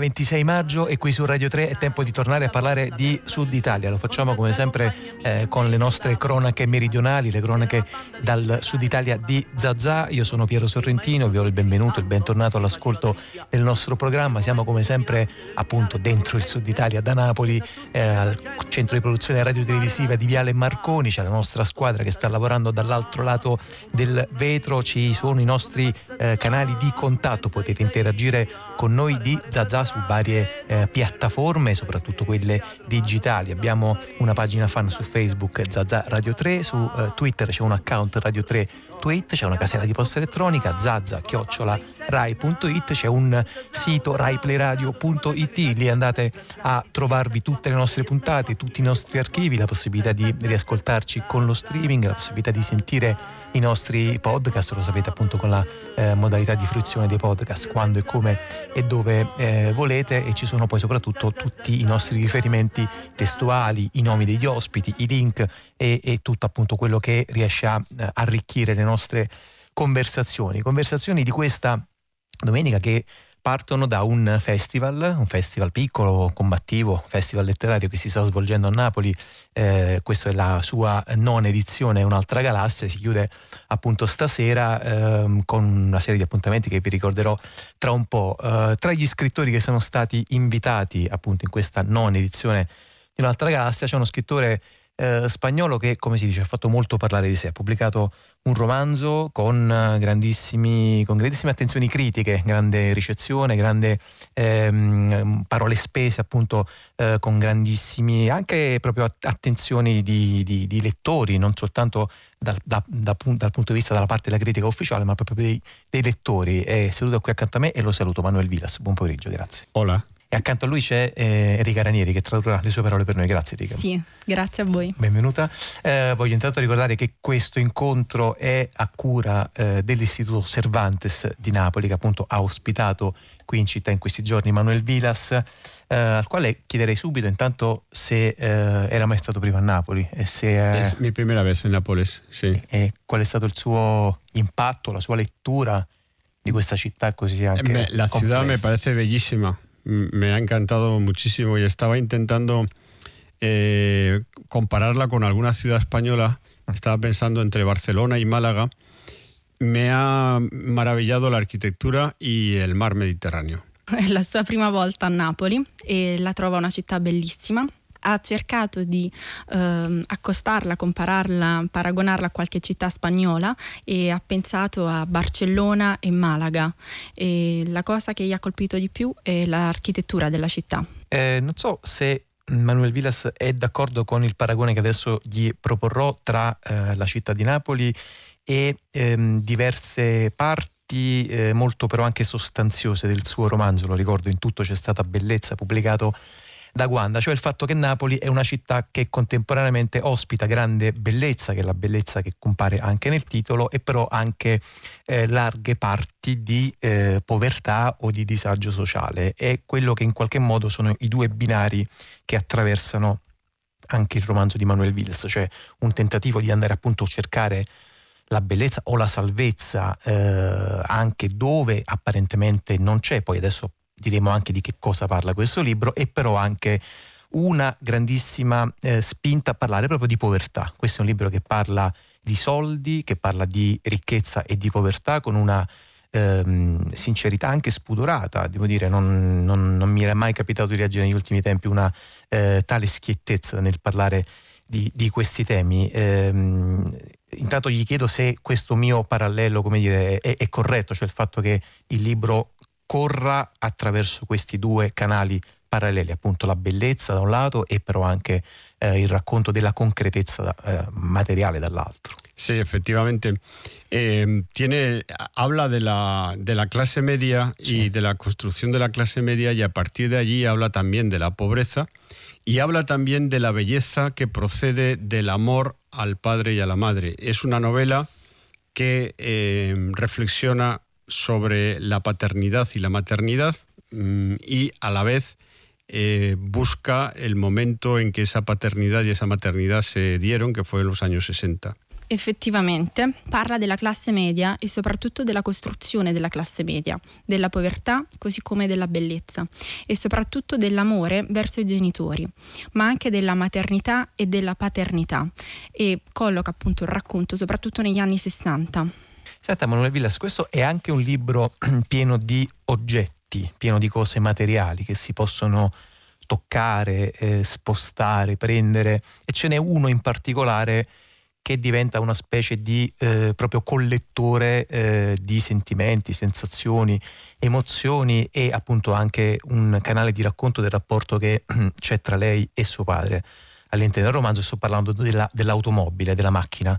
26 maggio e qui su Radio 3 è tempo di tornare a parlare di Sud Italia. Lo facciamo come sempre eh, con le nostre cronache meridionali, le cronache dal Sud Italia di Zazà. Io sono Piero Sorrentino, vi ho il benvenuto, il bentornato all'ascolto del nostro programma. Siamo come sempre appunto dentro il Sud Italia da Napoli, eh, al centro di produzione radio-televisiva di Viale Marconi. C'è la nostra squadra che sta lavorando dall'altro lato del vetro, ci sono i nostri eh, canali di contatto, potete interagire con noi di Zazà su varie eh, piattaforme, soprattutto quelle digitali. Abbiamo una pagina fan su Facebook Zazà Radio 3, su eh, Twitter c'è un account Radio 3 Tweet, c'è una casella di posta elettronica, zazza chiocciola rai.it, c'è un sito raiplayradio.it, lì andate a trovarvi tutte le nostre puntate, tutti i nostri archivi, la possibilità di riascoltarci con lo streaming, la possibilità di sentire i nostri podcast, lo sapete appunto con la eh, modalità di fruizione dei podcast, quando e come e dove eh, volete e ci sono poi soprattutto tutti i nostri riferimenti testuali, i nomi degli ospiti, i link e, e tutto appunto quello che riesce a eh, arricchire le nostre conversazioni, conversazioni di questa domenica che partono da un festival, un festival piccolo, combattivo, festival letterario che si sta svolgendo a Napoli, eh, questa è la sua nona edizione, un'altra galassia, si chiude appunto stasera eh, con una serie di appuntamenti che vi ricorderò tra un po'. Eh, tra gli scrittori che sono stati invitati appunto in questa nona edizione di un'altra galassia c'è uno scrittore eh, spagnolo che, come si dice, ha fatto molto parlare di sé. Ha pubblicato un romanzo con, eh, grandissime attenzioni critiche, grande ricezione, grande ehm, parole spese, appunto, eh, con grandissimi anche proprio attenzioni di, di, di lettori, non soltanto dal, da, da, dal, punto di vista della parte della critica ufficiale, ma proprio dei, dei lettori. È seduto qui accanto a me e lo saluto, Manuel Vilas. Buon pomeriggio, grazie. Hola. E accanto a lui c'è eh, Enrica Ranieri che tradurrà le sue parole per noi. Grazie Enrica. Sì, grazie a voi. Benvenuta. Eh, voglio intanto ricordare che questo incontro è a cura eh, dell'Istituto Cervantes di Napoli che appunto ha ospitato qui in città in questi giorni Manuel Vilas, eh, al quale chiederei subito intanto se eh, era mai stato prima a Napoli. E se, è mi prima vez in Nápoles, sì. E qual è stato il suo impatto, la sua lettura di questa città così anche Beh, La complessa. ciudad me parece bellissima. Me ha encantado muchísimo y estaba intentando eh, compararla con alguna ciudad española. Estaba pensando entre Barcelona y Málaga. Me ha maravillado la architettura y el mar Mediterraneo. È la sua prima volta a Napoli e la trova una città bellissima ha cercato di eh, accostarla, compararla, paragonarla a qualche città spagnola e ha pensato a Barcellona e Malaga. E la cosa che gli ha colpito di più è l'architettura della città. Eh, non so se Manuel Vilas è d'accordo con il paragone che adesso gli proporrò tra eh, la città di Napoli e ehm, diverse parti eh, molto però anche sostanziose del suo romanzo, lo ricordo in tutto c'è stata bellezza, pubblicato da Guanda, cioè il fatto che Napoli è una città che contemporaneamente ospita grande bellezza, che è la bellezza che compare anche nel titolo, e però anche eh, larghe parti di eh, povertà o di disagio sociale. È quello che in qualche modo sono i due binari che attraversano anche il romanzo di Manuel Wills, cioè un tentativo di andare appunto a cercare la bellezza o la salvezza eh, anche dove apparentemente non c'è, poi adesso diremo anche di che cosa parla questo libro, e però anche una grandissima eh, spinta a parlare proprio di povertà. Questo è un libro che parla di soldi, che parla di ricchezza e di povertà con una ehm, sincerità anche spudorata, devo dire, non, non, non, mi era mai capitato di reagire negli ultimi tempi una eh, tale schiettezza nel parlare di, di questi temi. Ehm, intanto gli chiedo se questo mio parallelo, come dire, è, è corretto, cioè il fatto che il libro corra attraverso questi due canali paralleli, appunto la bellezza da un lato e però anche eh, il racconto della concretezza eh, materiale dall'altro. Sí, efectivamente. Eh, tiene, habla de la, de la clase media sí. y de la construcción de la clase media y a partir de allí habla también de la pobreza y habla también de la belleza que procede del amor al padre y a la madre. Es una novela que eh, reflexiona sobre la paternidad y la maternidad mmm, y a la vez eh, busca el momento en que esa paternidad y esa maternidad se dieron, que fue en los años 60. effettivamente parla della classe media e soprattutto della costruzione della classe media, della povertà così come della bellezza e soprattutto dell'amore verso i genitori, ma anche della maternità e della paternità e colloca appunto il racconto soprattutto negli anni 60. Senta Manuel Villas, questo è anche un libro pieno di oggetti, pieno di cose materiali che si possono toccare, eh, spostare, prendere e ce n'è uno in particolare che diventa una specie di eh, proprio collettore eh, di sentimenti, sensazioni, emozioni e appunto anche un canale di racconto del rapporto che c'è tra lei e suo padre. All'interno del romanzo sto parlando della, dell'automobile, della macchina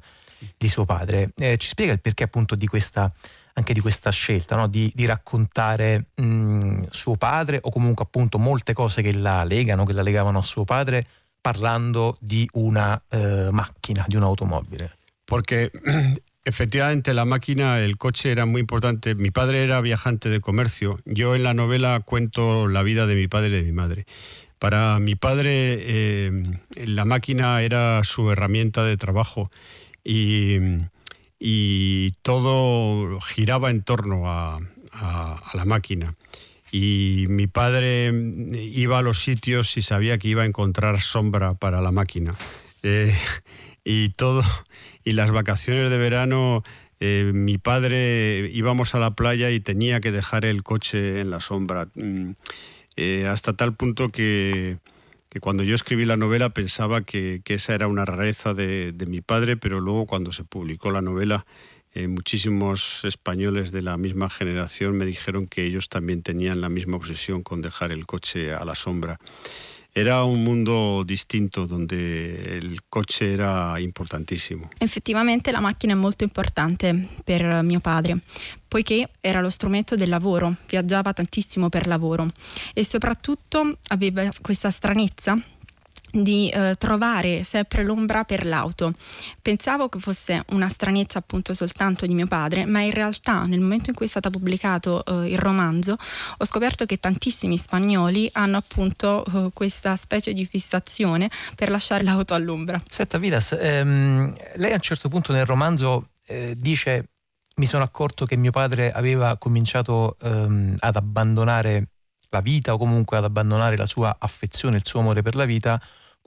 di suo padre. Eh, ci spiega il perché appunto di questa, anche di questa scelta, no? di, di, raccontare mh, suo padre o comunque appunto molte cose che la legano, che la legavano a suo padre parlando di una eh, macchina, di un'automobile. Porque efectivamente la máquina, el coche era muy importante. Mi padre era viajante de comercio. Yo en la novela cuento la vida de mi padre y de mi madre. Para mi padre eh, la máquina era su herramienta de trabajo y, y todo giraba en torno a, la máquina y mi padre iba a los sitios y sabía que iba a encontrar sombra para la máquina. Eh, y todo, y las vacaciones de verano, eh, mi padre íbamos a la playa y tenía que dejar el coche en la sombra. Mm, eh, hasta tal punto que, que, cuando yo escribí la novela pensaba que, esa era una rareza de, de mi padre, pero luego cuando se publicó la novela eh, muchísimos españoles de la misma generación me dijeron que ellos también tenían la misma obsesión con dejar el coche a la sombra. Era un mondo distinto donde il coche era importantissimo. Effettivamente la macchina è molto importante per mio padre, poiché era lo strumento del lavoro, viaggiava tantissimo per lavoro e soprattutto aveva questa stranezza di eh, trovare sempre l'ombra per l'auto. Pensavo che fosse una stranezza appunto soltanto di mio padre, ma in realtà nel momento in cui è stato pubblicato eh, il romanzo ho scoperto che tantissimi spagnoli hanno appunto eh, questa specie di fissazione per lasciare l'auto all'ombra. Senta Vilas, ehm, lei a un certo punto nel romanzo eh, dice mi sono accorto che mio padre aveva cominciato ehm, ad abbandonare la vita o comunque ad abbandonare la sua affezione, il suo amore per la vita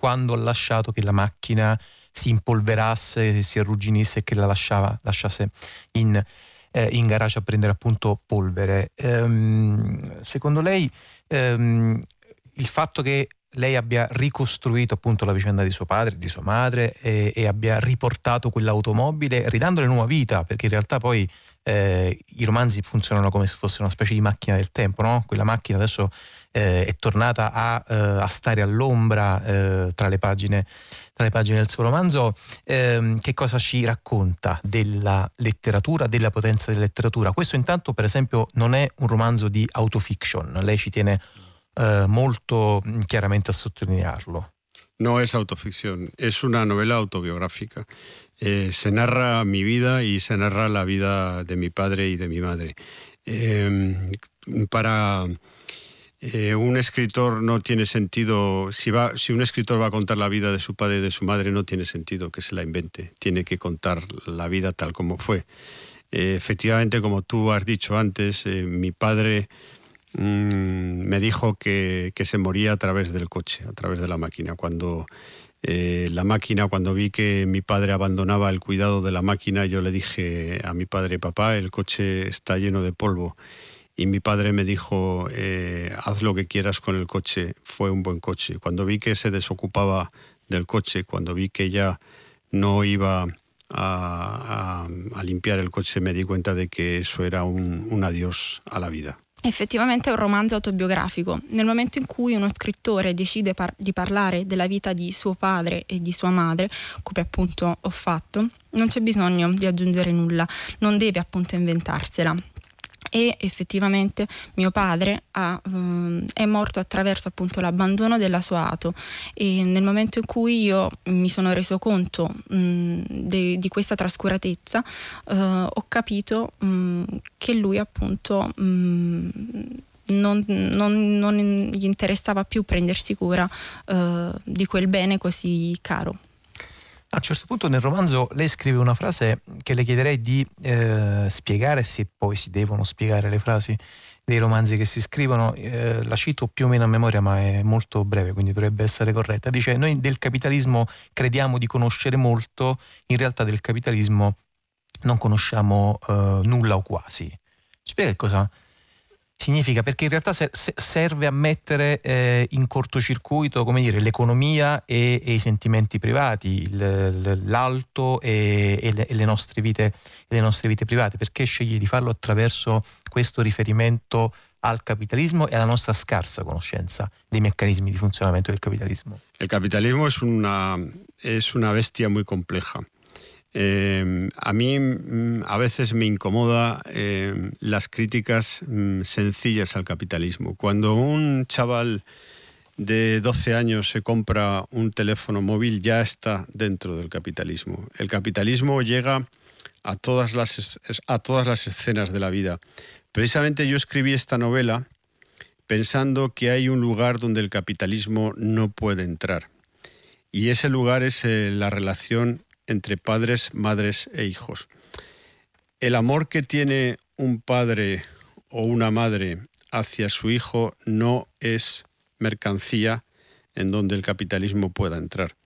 quando ha lasciato che la macchina si impolverasse, si arrugginisse e che la lasciava, lasciasse in, eh, in garage a prendere appunto polvere. Ehm, secondo lei ehm, il fatto che lei abbia ricostruito appunto la vicenda di suo padre, di sua madre e, e abbia riportato quell'automobile ridandole nuova vita, perché in realtà poi eh, i romanzi funzionano come se fosse una specie di macchina del tempo, no? Quella macchina adesso eh, è tornata a, eh, a stare all'ombra eh, tra le, pagine, tra, le pagine, del suo romanzo. Ehm, che cosa ci racconta della letteratura, della potenza della letteratura? Questo intanto per esempio non è un romanzo di autofiction, lei ci tiene eh, molto mm, chiaramente a sottolinearlo. No es autoficción, es una novela autobiográfica. Eh, se narra mi vida y se narra la vida de mi padre y de mi madre. Eh, para eh, un escritor no tiene sentido, si, va, si un escritor va a contar la vida de su padre y de su madre, no tiene sentido que se la invente, tiene que contar la vida tal como fue. Eh, efectivamente, como tú has dicho antes, eh, mi padre mmm, me dijo que, que, se moría a través del coche, a través de la máquina. Cuando la máquina, cuando vi que mi padre abandonaba el cuidado de la máquina, yo le dije a mi padre, papá, el coche está lleno de polvo y mi padre me dijo, eh, haz lo que quieras con el coche, fue un buen coche. Cuando vi que se desocupaba del coche, cuando vi que ya no iba a, a, a limpiare il coche mi di cuenta di che eso era un, un adiós a la vida. Effettivamente è un romanzo autobiografico. Nel momento in cui uno scrittore decide par- di parlare della vita di suo padre e di sua madre, come appunto ho fatto, non c'è bisogno di aggiungere nulla, non deve appunto inventarsela e effettivamente mio padre ha, um, è morto attraverso appunto l'abbandono della sua auto e nel momento in cui io mi sono reso conto um, de, di questa trascuratezza uh, ho capito um, che lui appunto non, non, non, gli interessava più prendersi cura uh, di quel bene così caro. A un certo punto nel romanzo lei scrive una frase che le chiederei di eh, spiegare, se poi si devono spiegare le frasi dei romanzi che si scrivono, eh, la cito più o meno a memoria ma è molto breve quindi dovrebbe essere corretta, dice noi del capitalismo crediamo di conoscere molto, in realtà del capitalismo non conosciamo eh, nulla o quasi. Spiega cosa significa? Perché in realtà serve a mettere eh, in cortocircuito dire, l'economia e, e, i sentimenti privati, il, l'alto e, e, le, e, le, nostre vite, le nostre vite private. Perché scegli di farlo attraverso questo riferimento al capitalismo e alla nostra scarsa conoscenza dei meccanismi di funzionamento del capitalismo? Il capitalismo è una, una bestia muy compleja. Eh, a mí mm, a veces me incomoda eh, las críticas mm, sencillas al capitalismo. Cuando un chaval de 12 años se compra un teléfono móvil ya está dentro del capitalismo. El capitalismo llega a todas las, a todas las escenas de la vida. Precisamente yo escribí esta novela pensando que hay un lugar donde el capitalismo no puede entrar. Y ese lugar es eh, la relación entre padres, madres e hijos. El amor que tiene un padre o una madre hacia su hijo no es mercancía en donde el capitalismo pueda entrar.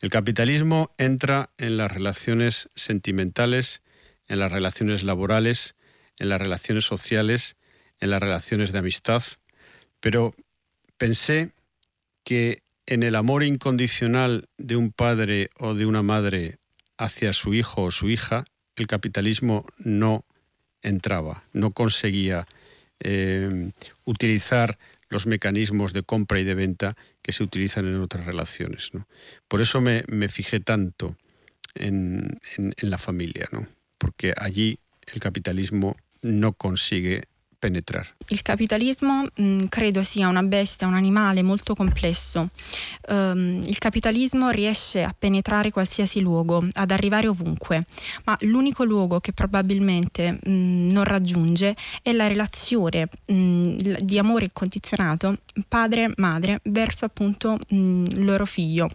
El capitalismo entra en las relaciones sentimentales, en las relaciones laborales, en las relaciones sociales, en las relaciones de amistad, pero pensé que en el amor incondicional de un padre o de una madre hacia su hijo o su hija, el capitalismo no entraba, no conseguía eh, utilizar los mecanismos de compra y de venta que se utilizan en otras relaciones. Por eso me, fijé tanto en, en, la familia, ¿no? porque allí el capitalismo no consigue penetrare. Il capitalismo mh, mm, credo sia una bestia, un animale molto complesso. Um, il capitalismo riesce a penetrare qualsiasi luogo, ad arrivare ovunque, ma l'unico luogo che probabilmente mh, mm, non raggiunge è la relazione mh, mm, di amore incondizionato padre-madre verso appunto il loro figlio.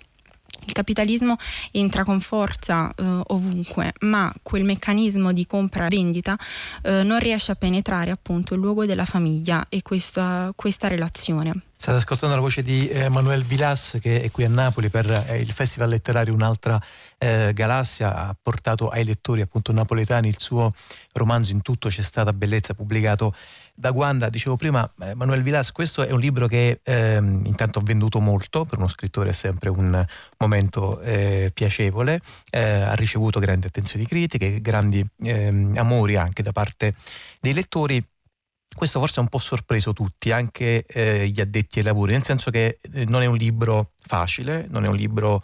Il capitalismo entra con forza eh, ovunque, ma quel meccanismo di compra e vendita eh, non riesce a penetrare appunto il luogo della famiglia e questa, questa relazione. State ascoltando la voce di Emanuele Vilas che è qui a Napoli per eh, il Festival Letterario Un'altra eh, Galassia, ha portato ai lettori appunto napoletani il suo romanzo In tutto c'è stata bellezza pubblicato da Guanda. Dicevo prima, Emanuele Vilas, questo è un libro che eh, intanto ha venduto molto, per uno scrittore è sempre un momento eh, piacevole, eh, ha ricevuto grandi attenzioni critiche, grandi ehm, amori anche da parte dei lettori questo forse ha un po' sorpreso tutti, anche eh, gli addetti ai lavori, nel senso che eh, non è un libro facile, non è un libro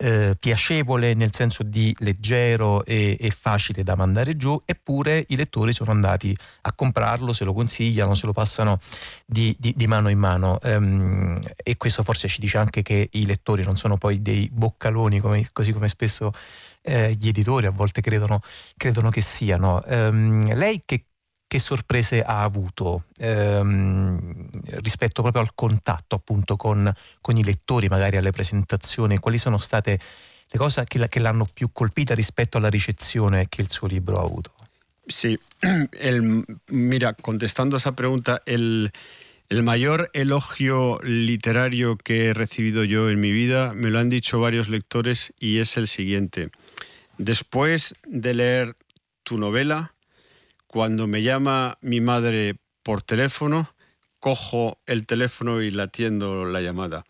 eh, piacevole nel senso di leggero e, e, facile da mandare giù, eppure i lettori sono andati a comprarlo, se lo consigliano, se lo passano di, di, di mano in mano. Um, e questo forse ci dice anche che i lettori non sono poi dei boccaloni, come, così come spesso eh, gli editori a volte credono, credono che siano. Um, lei che che sorprese ha avuto ehm, rispetto proprio al contatto appunto con, con, i lettori, magari alle presentazioni? Quali sono state le cose che, che l'hanno più colpita rispetto alla ricezione che il suo libro ha avuto? Sí, el, mira, contestando esa pregunta, el, el, mayor elogio literario que he recibido yo en mi vida me lo han dicho varios lectores y es el siguiente. Después de leer tu novela, Cuando me llama mi madre por teléfono, cojo el teléfono y la atiendo la llamada.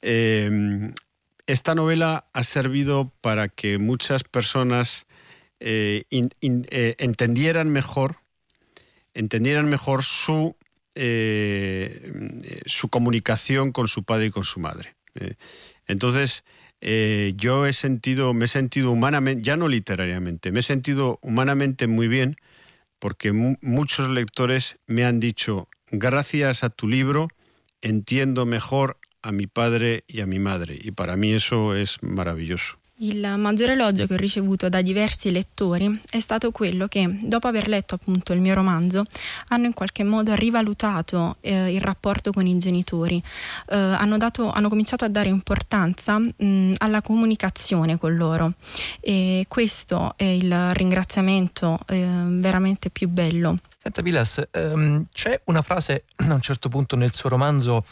Em, esta novela ha servido para que muchas personas eh, eh, entendieran mejor, entendieran mejor su, eh, su comunicación con su padre y con su madre. entonces, yo he sentido, me he sentido humanamente, ya no literariamente, me he sentido humanamente muy bien porque muchos lectores me han dicho, gracias a tu libro entiendo mejor a mi padre y a mi madre, y para mí eso es maravilloso. Il maggiore elogio che ho ricevuto da diversi lettori è stato quello che, dopo aver letto appunto il mio romanzo, hanno in qualche modo rivalutato eh, il rapporto con i genitori, eh, hanno, dato, hanno, cominciato a dare importanza mh, alla comunicazione con loro e questo è il ringraziamento eh, veramente più bello. Senta Vilas, ehm, c'è una frase a un certo punto nel suo romanzo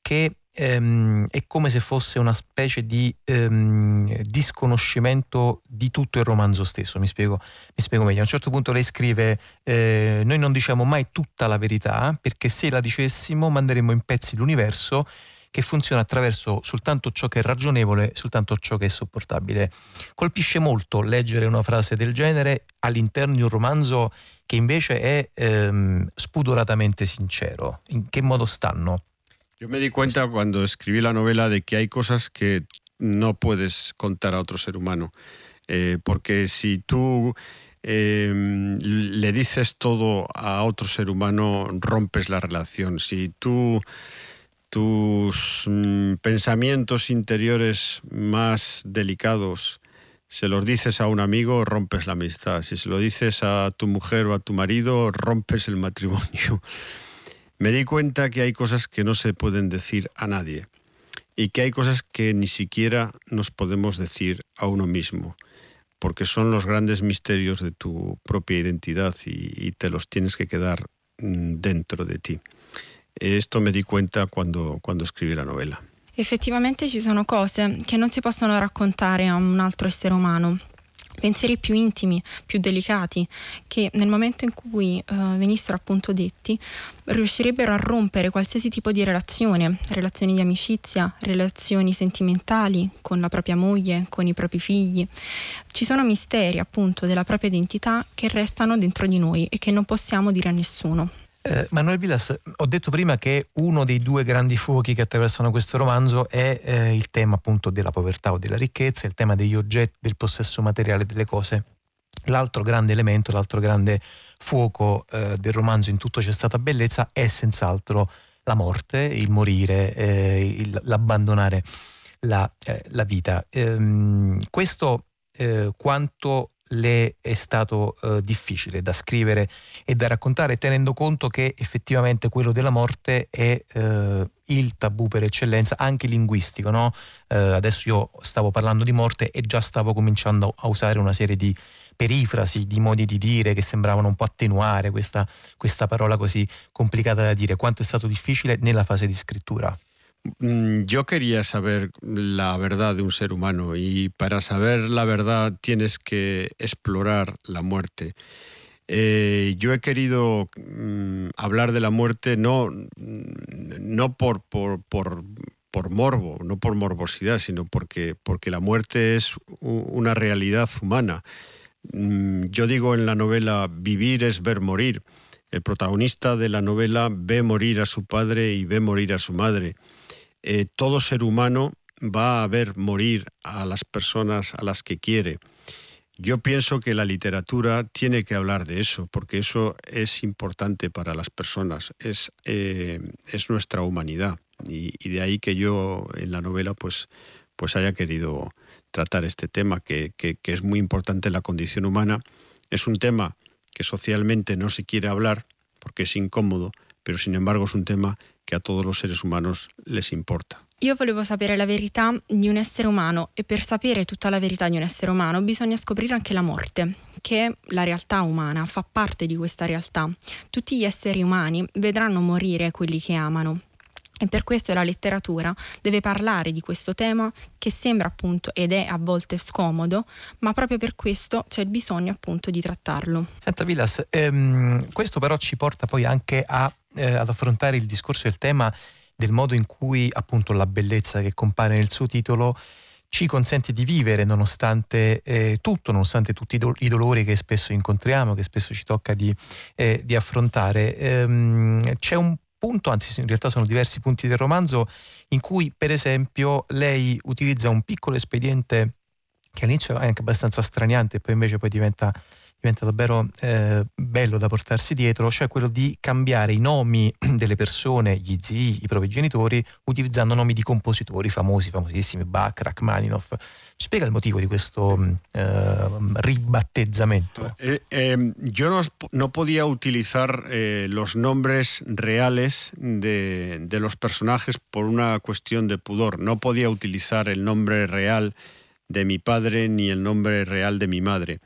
che ehm, è come se fosse una specie di ehm, disconoscimento di tutto il romanzo stesso. Mi spiego, mi spiego, meglio. A un certo punto lei scrive: eh, Noi non diciamo mai tutta la verità perché se la dicessimo manderemmo in pezzi l'universo che funziona attraverso soltanto ciò che è ragionevole, soltanto ciò che è sopportabile. Colpisce molto leggere una frase del genere all'interno di un romanzo che invece è ehm, spudoratamente sincero. In che modo stanno? Yo me di cuenta cuando escribí la novela de que hay cosas que no puedes contar a otro ser humano, eh, porque si tú eh, le dices todo a otro ser humano, rompes la relación. Si tú tus mm, pensamientos interiores más delicados se los dices a un amigo, rompes la amistad. Si se lo dices a tu mujer o a tu marido, rompes el matrimonio me di cuenta que hay cosas que no se pueden decir a nadie y que hay cosas que ni siquiera nos podemos decir a uno mismo, porque son los grandes misterios de tu propia identidad y, te los tienes que quedar mm, dentro de ti. Esto me di cuenta quando, quando scrivi la novella. Effettivamente ci sono cose che non si possono raccontare a un altro essere umano pensieri più intimi, più delicati, che nel momento in cui uh, venissero appunto detti, riuscirebbero a rompere qualsiasi tipo di relazione, relazioni di amicizia, relazioni sentimentali con la propria moglie, con i propri figli. Ci sono misteri appunto della propria identità che restano dentro di noi e che non possiamo dire a nessuno. Eh, Manuel Villas, ho detto prima che uno dei due grandi fuochi che attraversano questo romanzo è eh, il tema appunto della povertà o della ricchezza, il tema degli oggetti, del possesso materiale delle cose. L'altro grande elemento, l'altro grande fuoco eh, del romanzo in tutto c'è stata bellezza è senz'altro la morte, il morire, eh, il, l'abbandonare la, eh, la vita. Ehm, questo eh, quanto le è stato eh, difficile da scrivere e da raccontare, tenendo conto che effettivamente quello della morte è eh, il tabù per eccellenza, anche linguistico. No? Eh, adesso io stavo parlando di morte e già stavo cominciando a usare una serie di perifrasi, di modi di dire che sembravano un po' attenuare questa, questa parola così complicata da dire. Quanto è stato difficile nella fase di scrittura? Mm, yo quería saber la verdad de un ser humano y para saber la verdad tienes que explorar la muerte. Eh, yo he querido mm, hablar de la muerte no, no por, por, por, morbo, no por morbosidad, sino porque, porque la muerte es una realidad humana. Mm, yo digo en la novela, vivir es ver morir. El protagonista de la novela ve morir a su padre y ve morir a su madre. Eh, todo ser humano va a ver morir a las personas a las que quiere. Yo pienso que la literatura tiene que hablar de eso, porque eso es importante para las personas, es, eh, es nuestra humanidad. Y, de ahí que yo en la novela pues, pues haya querido tratar este tema, que, que, que es muy importante en la condición humana. Es un tema que socialmente no se quiere hablar porque es incómodo, pero sin embargo es un tema che a tutti i seres humanos les importa. Io volevo sapere la verità di un essere umano e per sapere tutta la verità di un essere umano bisogna scoprire anche la morte, che è la realtà umana, fa parte di questa realtà. Tutti gli esseri umani vedranno morire quelli che amano. E per questo la letteratura deve parlare di questo tema che sembra appunto ed è a volte scomodo, ma proprio per questo c'è il bisogno appunto di trattarlo. Senta Vilas, ehm, questo però ci porta poi anche a eh, ad affrontare il discorso e il tema del modo in cui appunto la bellezza che compare nel suo titolo ci consente di vivere nonostante eh, tutto, nonostante tutti i, do- i, dolori che spesso incontriamo, che spesso ci tocca di, eh, di affrontare. Ehm, c'è un punto, anzi in realtà sono diversi punti del romanzo, in cui per esempio lei utilizza un piccolo espediente che all'inizio è anche abbastanza straniante e poi invece poi diventa diventa davvero eh, bello da portarsi dietro, cioè quello di cambiare i nomi delle persone, gli zii, i propri genitori, utilizzando nomi di compositori famosi, famosissimi, Bach, Rachmaninoff. Ci spiega il motivo di questo eh, ribattezzamento? Eh, eh, yo no, no, podía utilizar eh, los nombres reales de, de los personajes por una cuestión de pudor. No podía utilizar el nombre real de mi padre ni el nombre real de mi madre.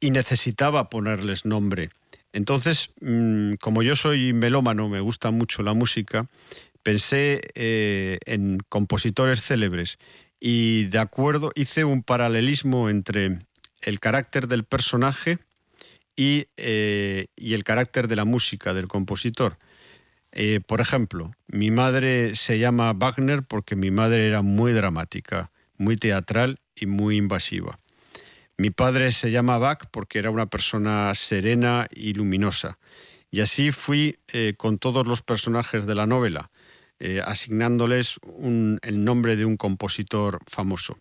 Y necesitaba ponerles nombre. Entonces, mm, como yo soy melómano, me gusta mucho la música, pensé eh, en compositores célebres y de acuerdo hice un paralelismo entre el carácter del personaje y, eh, y el carácter de la música del compositor. Eh, por ejemplo, mi madre se llama Wagner porque mi madre era muy dramática muy teatral y muy invasiva. Mi padre se llama Bach porque era una persona serena y luminosa. Y así fui eh, con todos los personajes de la novela, eh, asignándoles el nombre de un compositor famoso.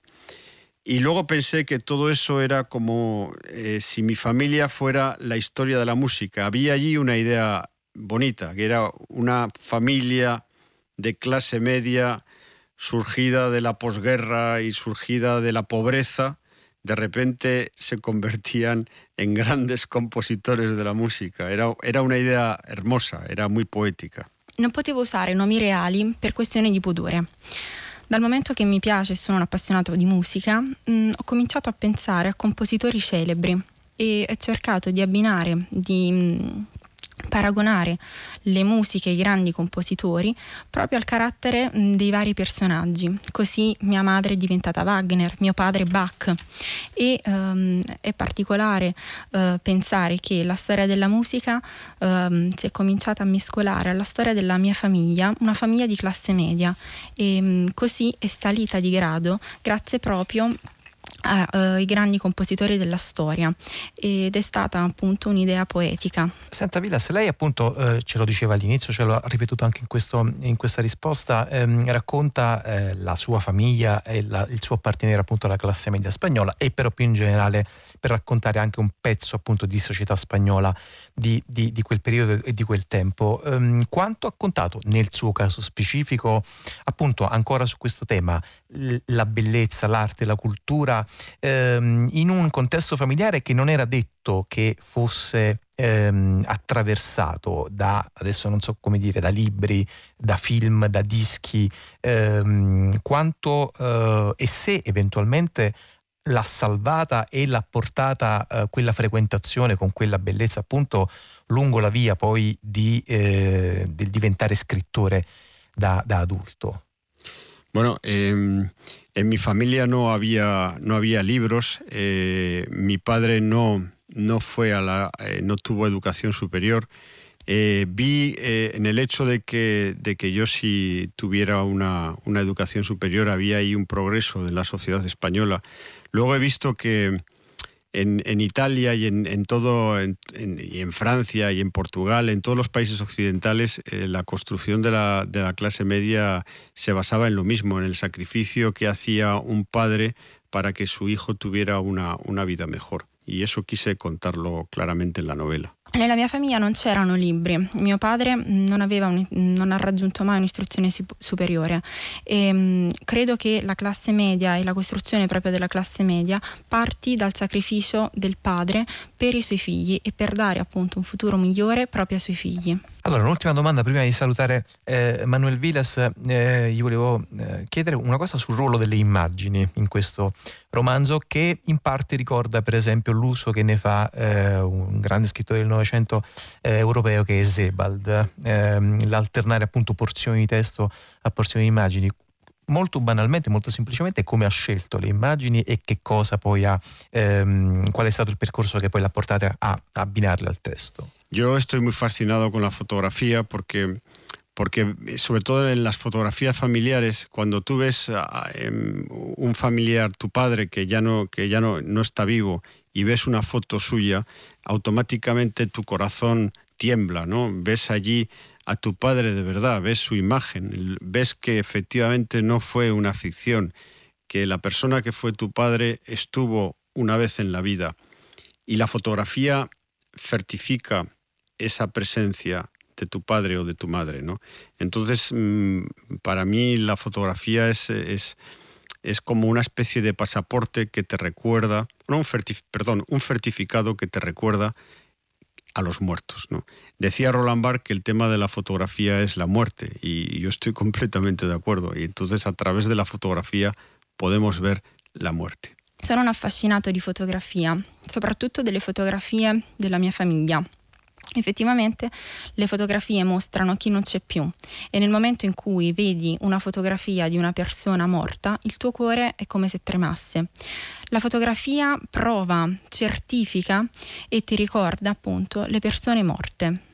Y luego pensé que todo eso era como eh, si mi familia fuera la historia de la música. Había allí una idea bonita, que era una familia de clase media surgida de la posguerra y surgida de la pobreza, de repente se convertían en grandes compositores de la musica. Era, era una idea hermosa, era muy poetica. Non potevo usare nomi reali per questione di pudore. Dal momento che mi piace e sono un appassionato di musica, mh, mm, ho cominciato a pensare a compositori celebri e ho cercato di abbinare, di mh, mm, paragonare le musiche ai grandi compositori proprio al carattere dei vari personaggi. Così mia madre è diventata Wagner, mio padre Bach e um, è particolare uh, pensare che la storia della musica um, si è cominciata a mescolare alla storia della mia famiglia, una famiglia di classe media e um, così è salita di grado grazie proprio ai uh, grandi compositori della storia ed è stata appunto un'idea poetica. Senta Villas, lei appunto eh, ce lo diceva all'inizio, ce l'ha ripetuto anche in, questo, in questa risposta, ehm, racconta eh, la sua famiglia e la, il suo appartenere appunto alla classe media spagnola e però più in generale per raccontare anche un pezzo appunto di società spagnola di, di, di quel periodo e di quel tempo. Ehm, quanto ha contato nel suo caso specifico appunto ancora su questo tema la bellezza, l'arte, la cultura ehm, in un contesto familiare che non era detto che fosse ehm, attraversato da, adesso non so come dire, da libri, da film, da dischi, ehm, quanto eh, e se eventualmente l'ha salvata e l'ha portata eh, quella frequentazione con quella bellezza appunto lungo la via poi di, eh, del diventare scrittore da, da adulto. Bueno, eh, en mi familia no había, no había libros. Eh, mi padre no, no, fue a la, eh, no tuvo educación superior. Eh, vi en el hecho de que, de que yo sí tuviera una, una, educación superior, había ahí un progreso de la sociedad española. Luego he visto que, en, Italia y en, todo, y en Francia y en Portugal, en todos los países occidentales, eh, la construcción de la, clase media se basaba en lo mismo, en el sacrificio que hacía un padre para que su hijo tuviera una vida mejor. Y eso quise contarlo claramente en la novela. Nella mia famiglia non c'erano libri, mio padre non, un, non ha raggiunto mai un'istruzione superiore e mh, mm, credo che la classe media e la costruzione proprio della classe media parti dal sacrificio del padre per i suoi figli e per dare appunto un futuro migliore proprio ai suoi figli. Allora, un'ultima domanda prima di salutare eh, Manuel Vilas, eh, gli volevo eh, chiedere una cosa sul ruolo delle immagini in questo romanzo che in parte ricorda per esempio l'uso che ne fa eh, un grande scrittore del Novecento eh, europeo che è Sebald, ehm, l'alternare appunto porzioni di testo a porzioni di immagini molto banalmente, molto semplicemente come ha scelto le immagini e che cosa poi ha, ehm, qual è stato il percorso che poi l'ha portata a abbinarle al testo. Yo estoy muy fascinado con la fotografía porque, porque sobre todo en las fotografías familiares, cuando tú ves a, em, un familiar, tu padre, que ya, no, que ya no, no está vivo, y ves una foto suya, automáticamente tu corazón tiembla, ¿no? Ves allí a tu padre de verdad, ves su imagen, ves que efectivamente no fue una ficción, que la persona que fue tu padre estuvo una vez en la vida y la fotografía certifica esa presencia de tu padre o de tu madre, ¿no? Entonces, mm, para mí la fotografía es, es, es, como una especie de pasaporte que te recuerda, no un perdón, un certificado que te recuerda a los muertos. ¿no? Decía Roland Barthes que el tema de la fotografía es la muerte y yo estoy completamente de acuerdo. Y entonces a través de la fotografía podemos ver la muerte. Sono un affascinato di fotografia, soprattutto delle fotografie della mia famiglia. Effettivamente le fotografie mostrano chi non c'è più e nel momento in cui vedi una fotografia di una persona morta, il tuo cuore è come se tremasse. La fotografia prova, certifica e ti ricorda appunto le persone morte.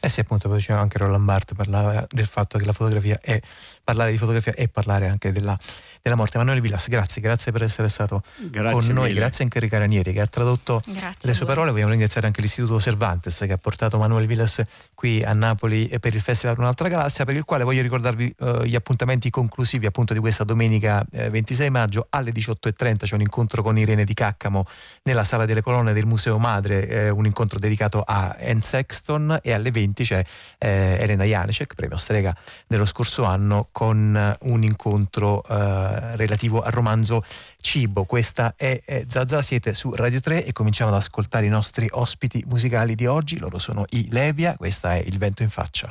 Eh sì, appunto, poi anche Roland Barthes, parlava del fatto che la fotografia è, parlare di fotografia e parlare anche della, della morte. Emanuele Villas, grazie, grazie per essere stato grazie con noi, mille. grazie anche a Enrica Ranieri che ha tradotto grazie le sue parole. Vogliamo ringraziare anche l'Istituto Cervantes che ha portato Emanuele Villas qui a Napoli per il Festival Un'altra Galassia, per il quale voglio ricordarvi uh, gli appuntamenti conclusivi appunto di questa domenica eh, 26 maggio alle 18.30 c'è un incontro con Irene Di Caccamo nella Sala delle Colonne del Museo Madre, eh, un incontro dedicato a Anne Sexton e alle 20 c'è eh, Elena Janecek, premio Strega dello scorso anno, con un incontro eh, relativo al romanzo Cibo. Questa è, è Zazà, siete su Radio 3 e cominciamo ad ascoltare i nostri ospiti musicali di oggi. Loro sono i Levia, questa è Il vento in faccia.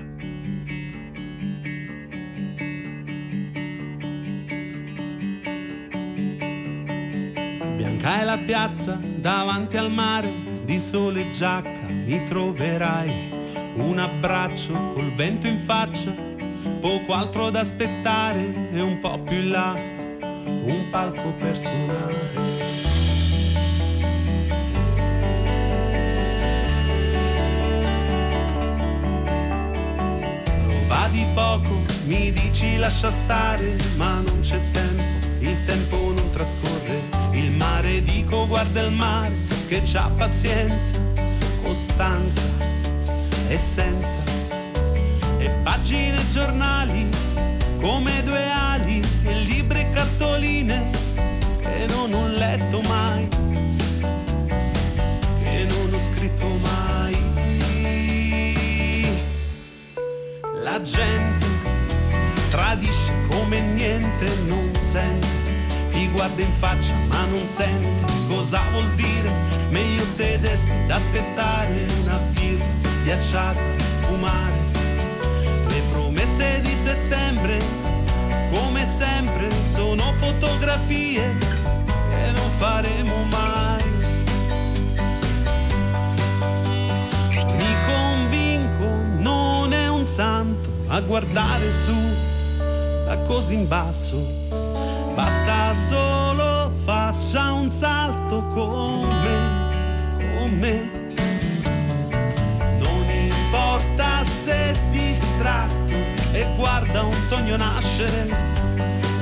Bianca è la piazza davanti al mare, di sole e giacca mi troverai un abbraccio col vento in faccia, poco altro da aspettare e un po' più in là un palco per suonare. Va di poco, mi dici lascia stare, ma non c'è tempo, il tempo non trascorre, il mare dico guarda il mare che c'ha pazienza, costanza e pagine e giornali come due ali e libri e cartoline che non ho letto mai, che non ho scritto mai. La gente tradisce come niente, non sente, ti guarda in faccia ma non sente cosa vuol dire, meglio sedersi ad aspettare una birra ghiacciata, fumare. Settembre, come sempre, sono fotografie che non faremo mai. Mi convinco, non è un santo a guardare su da così in basso. Basta solo faccia un salto con me, con me se distratto e guarda un sogno nascere,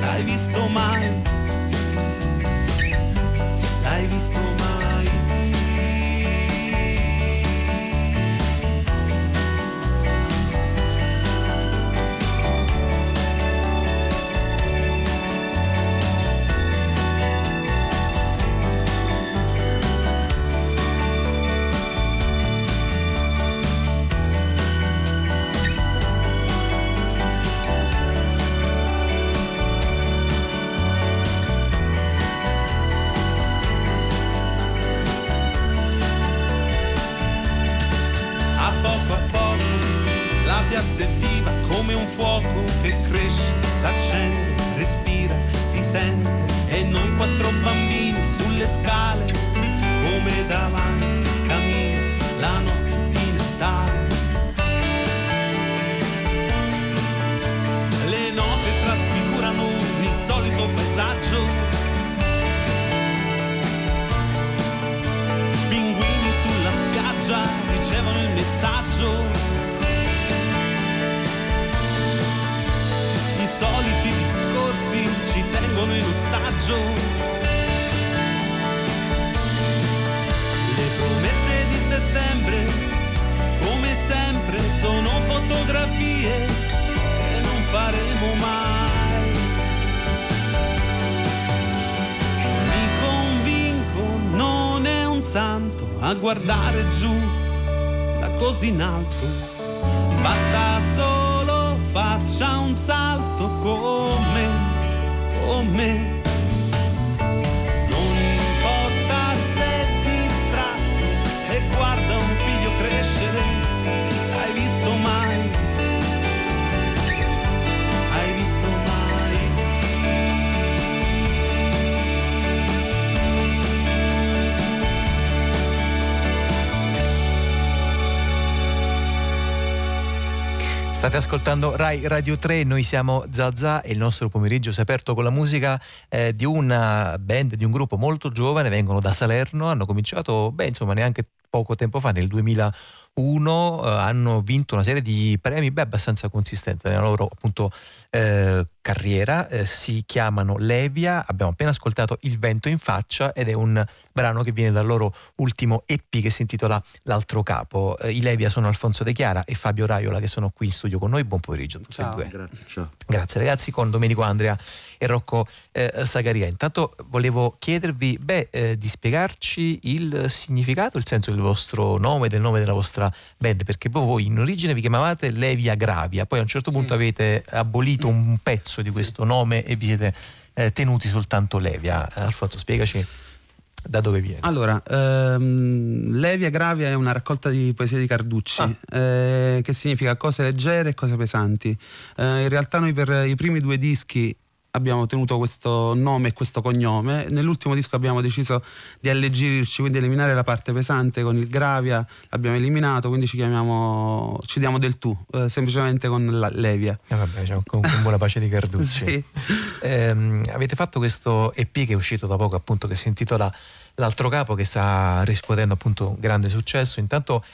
l'hai visto mai? L'hai visto mai? Sun a guardare giù da così in alto. Basta solo faccia un salto come, come State ascoltando Rai Radio 3, noi siamo Zazà e il nostro pomeriggio si è aperto con la musica eh, di una band, di un gruppo molto giovane, vengono da Salerno, hanno cominciato, beh insomma neanche poco tempo fa, nel 2001, eh, hanno vinto una serie di premi beh, abbastanza consistenti nella loro appunto eh, carriera, eh, si chiamano Levia, abbiamo appena ascoltato Il vento in faccia ed è un brano che viene dal loro ultimo EP che si intitola L'altro capo. Eh, I Levia sono Alfonso De Chiara e Fabio Raiola che sono qui in studio con noi, buon pomeriggio ciao. Grazie, ciao. grazie ragazzi, con Domenico Andrea e Rocco eh, Sagaria. Intanto volevo chiedervi beh, eh, di spiegarci il significato, il senso del vostro nome, del nome della vostra band, perché voi in origine vi chiamavate Levia Gravia, poi a un certo sì. punto avete abolito un pezzo di questo nome e vi siete eh, tenuti soltanto Levia. Alfonso, spiegaci da dove viene? Allora, ehm, Levia Gravia è una raccolta di poesie di Carducci, ah. eh, che significa cose leggere e cose pesanti. Eh, in realtà noi per i primi due dischi abbiamo tenuto questo nome e questo cognome. Nell'ultimo disco abbiamo deciso di alleggerirci, quindi eliminare la parte pesante con il Gravia, l'abbiamo eliminato, quindi ci chiamiamo, ci diamo del tu, eh, semplicemente con la Levia. Eh vabbè, diciamo, con, con, buona pace di Carducci. sì. eh, avete fatto questo EP che è uscito da poco, appunto, che si intitola L'altro capo, che sta riscuotendo appunto un grande successo. Intanto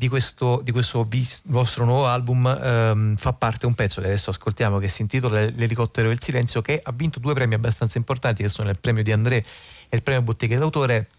di questo, di questo vis- vostro nuovo album ehm, fa parte un pezzo che adesso ascoltiamo che si intitola L'elicottero del silenzio che ha vinto due premi abbastanza importanti che sono il premio di André e il premio Botteghe d'autore.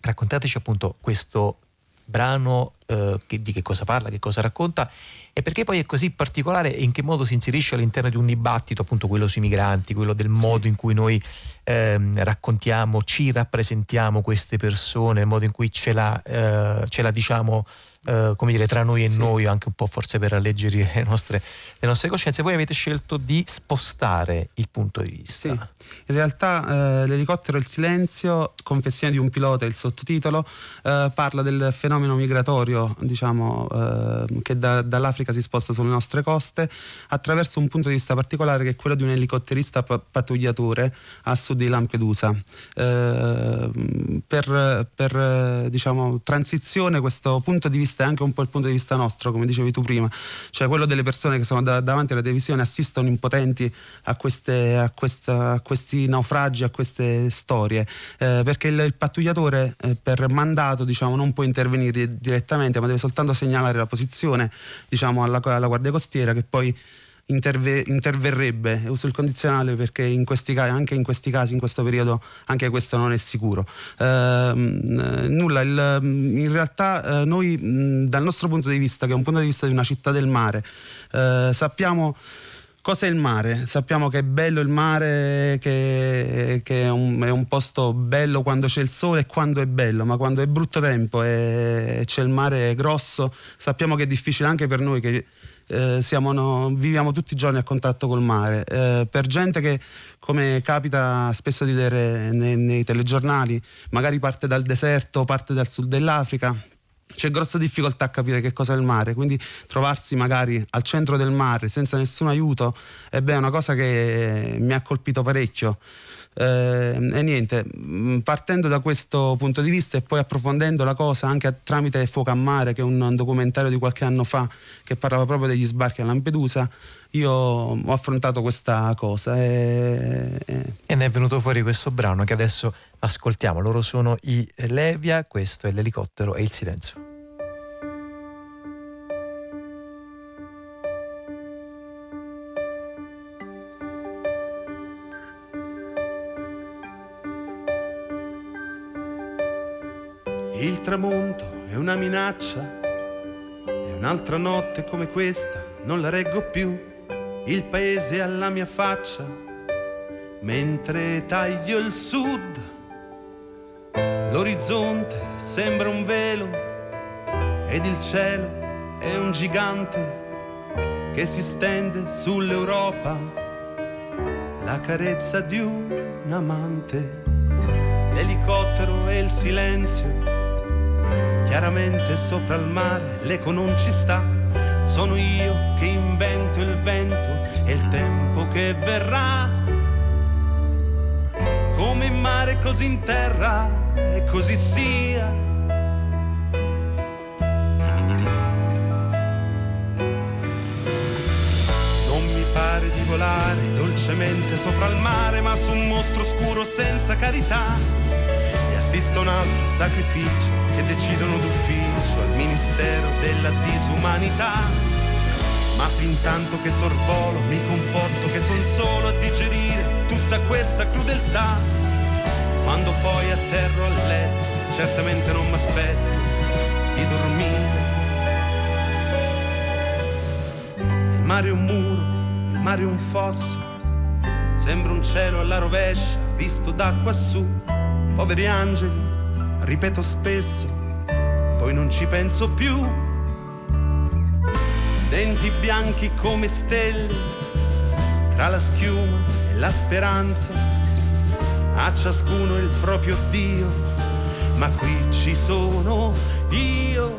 Raccontateci appunto questo brano eh, che, di che cosa parla, che cosa racconta e perché poi è così particolare e in che modo si inserisce all'interno di un dibattito, appunto quello sui migranti, quello del modo in cui noi eh, raccontiamo, ci rappresentiamo queste persone, il modo in cui ce la, eh, ce la diciamo eh, come dire, tra noi e sì. noi, anche un po' forse per alleggerire le nostre, le nostre, coscienze, voi avete scelto di spostare il punto di vista. Sì. In realtà eh, l'elicottero Il silenzio, confessione di un pilota, il sottotitolo, eh, parla del fenomeno migratorio, diciamo, eh, che da, dall'Africa si sposta sulle nostre coste, attraverso un punto di vista particolare che è quello di un elicotterista pattugliatore a sud di Lampedusa. Eh, per, per diciamo, transizione questo punto di vista vista è anche un po' il punto di vista nostro, come dicevi tu prima, cioè quello delle persone che sono da, davanti alla televisione, assistono impotenti a, queste, a, questa, a questi naufragi, a queste storie, eh, perché il, il pattugliatore eh, per mandato diciamo, non può intervenire direttamente, ma deve soltanto segnalare la posizione diciamo, alla, alla Guardia Costiera che poi interve- interverrebbe, uso il condizionale perché in questi anche in questi casi, in questo periodo, anche questo non è sicuro. Eh, nulla, il, in realtà eh, noi mh, dal nostro punto di vista, che è un punto di vista di una città del mare, eh, sappiamo... Cos'è il mare? Sappiamo che è bello il mare, che, che è, un, è, un, posto bello quando c'è il sole e quando è bello, ma quando è brutto tempo e c'è il mare grosso, sappiamo che è difficile anche per noi che eh, siamo, no, viviamo tutti i giorni a contatto col mare. Eh, per gente che, come capita spesso di vedere nei, nei telegiornali, magari parte dal deserto, parte dal sud dell'Africa, c'è grossa difficoltà a capire che cosa è il mare, quindi trovarsi magari al centro del mare senza nessun aiuto è una cosa che mi ha colpito parecchio. Eh, e niente, mm, partendo da questo punto di vista e poi approfondendo la cosa anche tramite Fuoco a Mare, che è un documentario di qualche anno fa che parlava proprio degli sbarchi a Lampedusa, io ho affrontato questa cosa. E, e ne è venuto fuori questo brano che adesso ascoltiamo. Loro sono i Levia, questo è l'elicottero e il silenzio. Il tramonto è una minaccia e un'altra notte come questa non la reggo più. Il paese alla mia faccia mentre taglio il sud. L'orizzonte sembra un velo ed il cielo è un gigante che si stende sull'Europa, la carezza di un amante, l'elicottero e il silenzio, chiaramente sopra il mare, l'eco non ci sta, sono io che invento il vento e il tempo che verrà, come in mare così in terra e così sia. Volare dolcemente sopra il mare, ma su un mostro scuro senza carità. E assisto a un altro sacrificio che decidono d'ufficio al ministero della disumanità. Ma fin tanto che sorvolo mi conforto che son solo a digerire tutta questa crudeltà. Quando poi atterro al letto, certamente non mi aspetto di dormire. Il mare è un muro mare un fosso, sembra un cielo alla rovescia, visto da quassù. Poveri angeli, ripeto spesso, poi non ci penso più. Denti bianchi come stelle, tra la schiuma e la speranza, a ciascuno il proprio Dio, ma qui ci sono io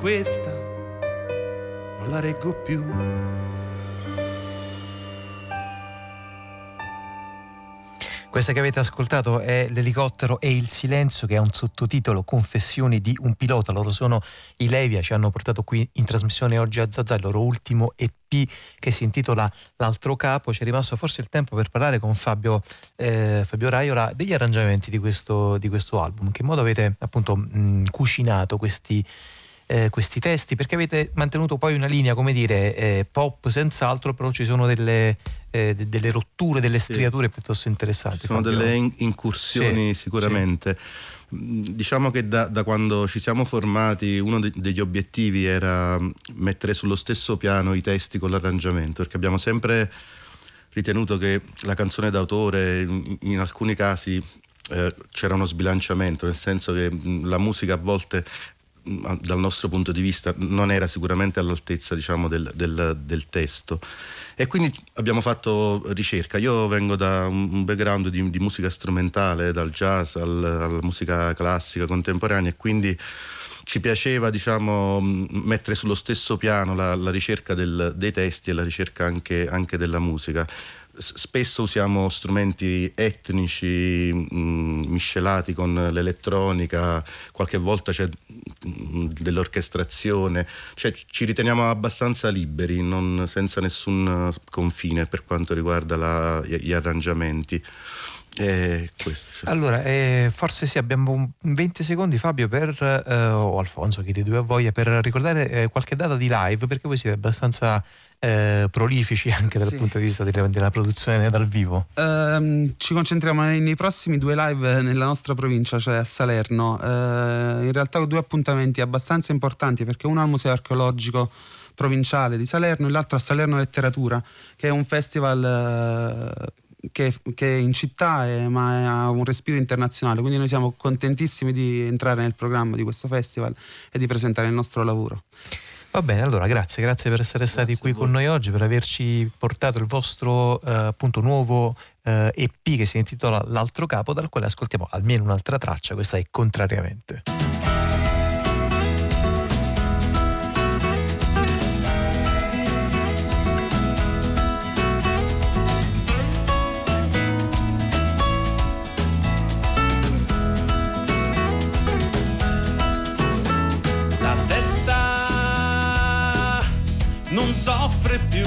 questa non la reggo più. Questa che avete ascoltato è L'elicottero e il silenzio che ha un sottotitolo Confessioni di un pilota. Loro sono i Levia, ci hanno portato qui in trasmissione oggi a Zazà il loro ultimo EP che si intitola L'altro capo. Ci è rimasto forse il tempo per parlare con Fabio, eh, Fabio Raiola degli arrangiamenti di questo, di questo album. In che modo avete appunto mh, cucinato questi eh, questi testi perché avete mantenuto poi una linea, come dire, eh, pop senz'altro, però ci sono delle, eh, delle rotture, delle striature sì. piuttosto interessanti. Ci sono Fabio. delle in- incursioni sì, sicuramente. Sì. Mm, diciamo che da, da, quando ci siamo formati uno de- degli obiettivi era mettere sullo stesso piano i testi con l'arrangiamento, perché abbiamo sempre ritenuto che la canzone d'autore in, in alcuni casi eh, c'era uno sbilanciamento, nel senso che mm, la musica a volte dal nostro punto di vista non era sicuramente all'altezza diciamo, del, del, del, testo. E quindi abbiamo fatto ricerca. Io vengo da un background di, di musica strumentale dal jazz al, alla musica classica contemporanea e quindi ci piaceva diciamo, mettere sullo stesso piano la, la ricerca del, dei testi e la ricerca anche, anche della musica spesso usiamo strumenti etnici mh, mm, miscelati con l'elettronica, qualche volta c'è mh, mm, dell'orchestrazione, cioè ci riteniamo abbastanza liberi, non, senza nessun confine per quanto riguarda la, gli arrangiamenti. Questo, cioè. Allora, eh, forse sì, abbiamo 20 secondi Fabio per, eh, o Alfonso, chi dei due ha voglia, per ricordare eh, qualche data di live, perché voi siete abbastanza eh, prolifici anche dal sì. punto di vista della, della produzione dal vivo. Uh, ci concentriamo nei, nei, prossimi due live nella nostra provincia, cioè a Salerno. Uh, in realtà due appuntamenti abbastanza importanti perché uno al Museo Archeologico provinciale di Salerno e l'altro a Salerno Letteratura, che è un festival uh, che, che, è in città è, ma ha un respiro internazionale, quindi noi siamo contentissimi di entrare nel programma di questo festival e di presentare il nostro lavoro. Va bene, allora grazie, grazie per essere stati grazie qui con noi oggi, per averci portato il vostro eh, appunto nuovo eh, EP che si intitola L'altro capo, dal quale ascoltiamo almeno un'altra traccia, questa è Contrariamente. Soffre più.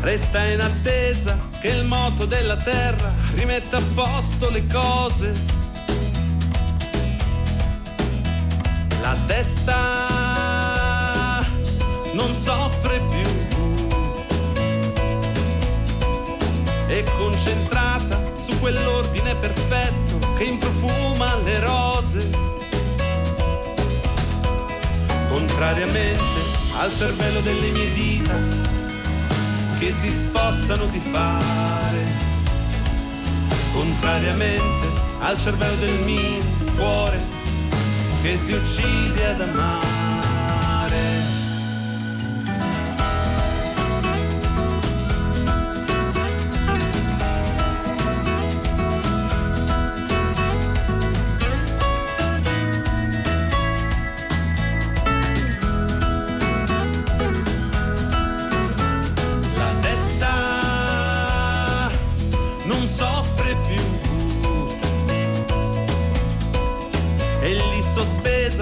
Resta in attesa che il moto della terra rimetta a posto le cose. La testa non soffre più. È concentrata su quell'ordine perfetto che improfuma le rose contrariamente al cervello delle mie dita che si sforzano di fare, contrariamente al cervello del mio cuore che si uccide ad amare.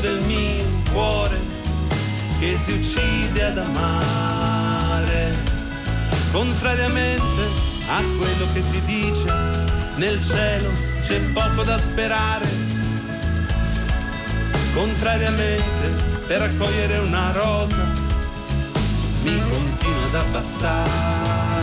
del mio cuore che si uccide ad amare. Contrariamente a quello che si dice, nel cielo c'è poco da sperare. Contrariamente, per raccogliere una rosa, mi continua ad abbassare.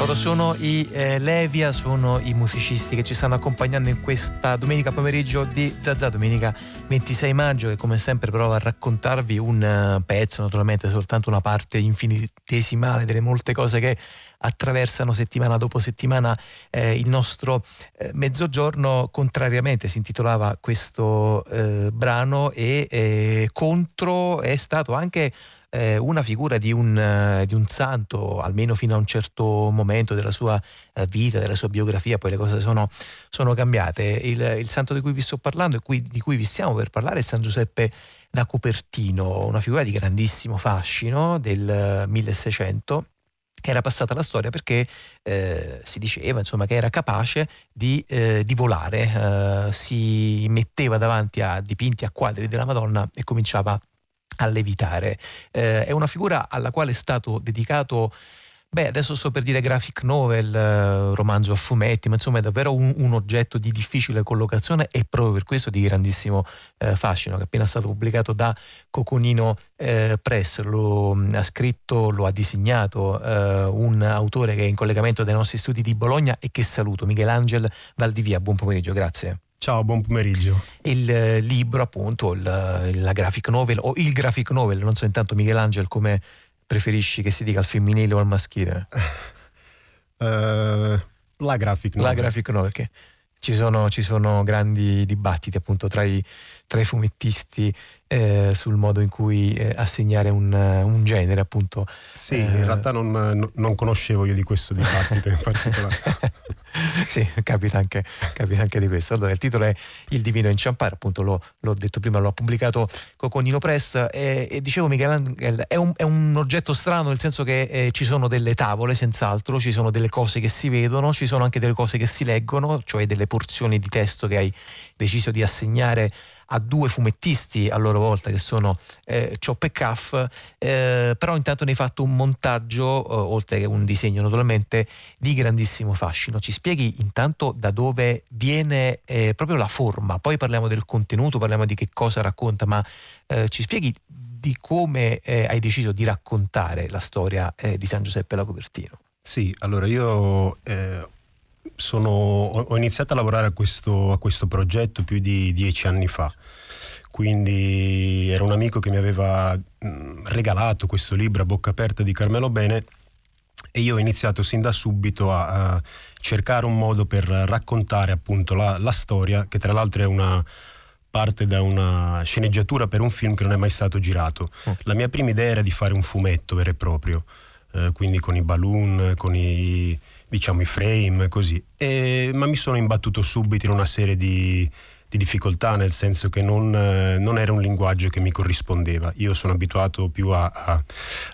Loro sono i eh, Levia, sono i musicisti che ci stanno accompagnando in questa domenica pomeriggio di Zazà, domenica 26 maggio, che come sempre prova a raccontarvi un uh, pezzo, naturalmente soltanto una parte infinitesimale delle molte cose che attraversano settimana dopo settimana eh, il nostro eh, mezzogiorno. Contrariamente si intitolava questo eh, brano e eh, contro è stato anche eh, una figura di un, eh, di un, santo, almeno fino a un certo momento della sua eh, vita, della sua biografia, poi le cose sono, sono cambiate. Il, il, santo di cui vi sto parlando e cui, di cui vi stiamo per parlare è San Giuseppe da Cupertino, una figura di grandissimo fascino del 1600 che era passata alla storia perché eh, si diceva insomma, che era capace di, eh, di volare, eh, si metteva davanti a dipinti a quadri della Madonna e cominciava a levitare. Eh, è una figura alla quale è stato dedicato Beh, adesso sto per dire graphic novel, eh, romanzo a fumetti, ma insomma è davvero un, un, oggetto di difficile collocazione e proprio per questo di grandissimo eh, fascino, che è appena stato pubblicato da Coconino eh, Press, lo mm, ha scritto, lo ha disegnato eh, un autore che è in collegamento dai nostri studi di Bologna e che saluto, Michelangelo Valdivia. Buon pomeriggio, grazie. Ciao, buon pomeriggio. Il eh, libro, appunto, il, la graphic novel o il graphic novel, non so intanto Michelangelo come preferisci che si dica al femminile o al maschile? Uh, la graphic novel. La graphic novel, che ci sono, ci sono grandi dibattiti appunto tra i, tra i fumettisti eh, sul modo in cui eh, assegnare un, un, genere appunto. Sì, eh, in realtà non, non, conoscevo io di questo dibattito in particolare. sì, capita anche, capita anche, di questo. Allora, il titolo è Il Divino Inciampare, appunto l'ho, l'ho detto prima, l'ho pubblicato con Nino Press e, e dicevo Michelangelo, è un, è un, oggetto strano nel senso che eh, ci sono delle tavole senz'altro, ci sono delle cose che si vedono, ci sono anche delle cose che si leggono, cioè delle porzioni di testo che hai deciso di assegnare a due fumettisti a loro volta che sono eh, Chop e Caff, eh, però intanto ne hai fatto un montaggio, eh, oltre che un disegno naturalmente, di grandissimo fascino. Ci spieghi intanto da dove viene eh, proprio la forma, poi parliamo del contenuto, parliamo di che cosa racconta, ma eh, ci spieghi di come eh, hai deciso di raccontare la storia di San Giuseppe la Copertino. Sì, allora io sono, ho iniziato a lavorare a questo, a questo progetto più di dieci anni fa quindi era un amico che mi aveva regalato questo libro a bocca aperta di Carmelo Bene e io ho iniziato sin da subito a, a cercare un modo per raccontare appunto la, la, storia, che tra l'altro è una parte da una sceneggiatura per un film che non è mai stato girato. Oh. La mia prima idea era di fare un fumetto vero e proprio, eh, quindi con i balloon, con i, diciamo, i frame, così. E, ma mi sono imbattuto subito in una serie di di difficoltà, nel senso che non, eh, non, era un linguaggio che mi corrispondeva. Io sono abituato più a, a,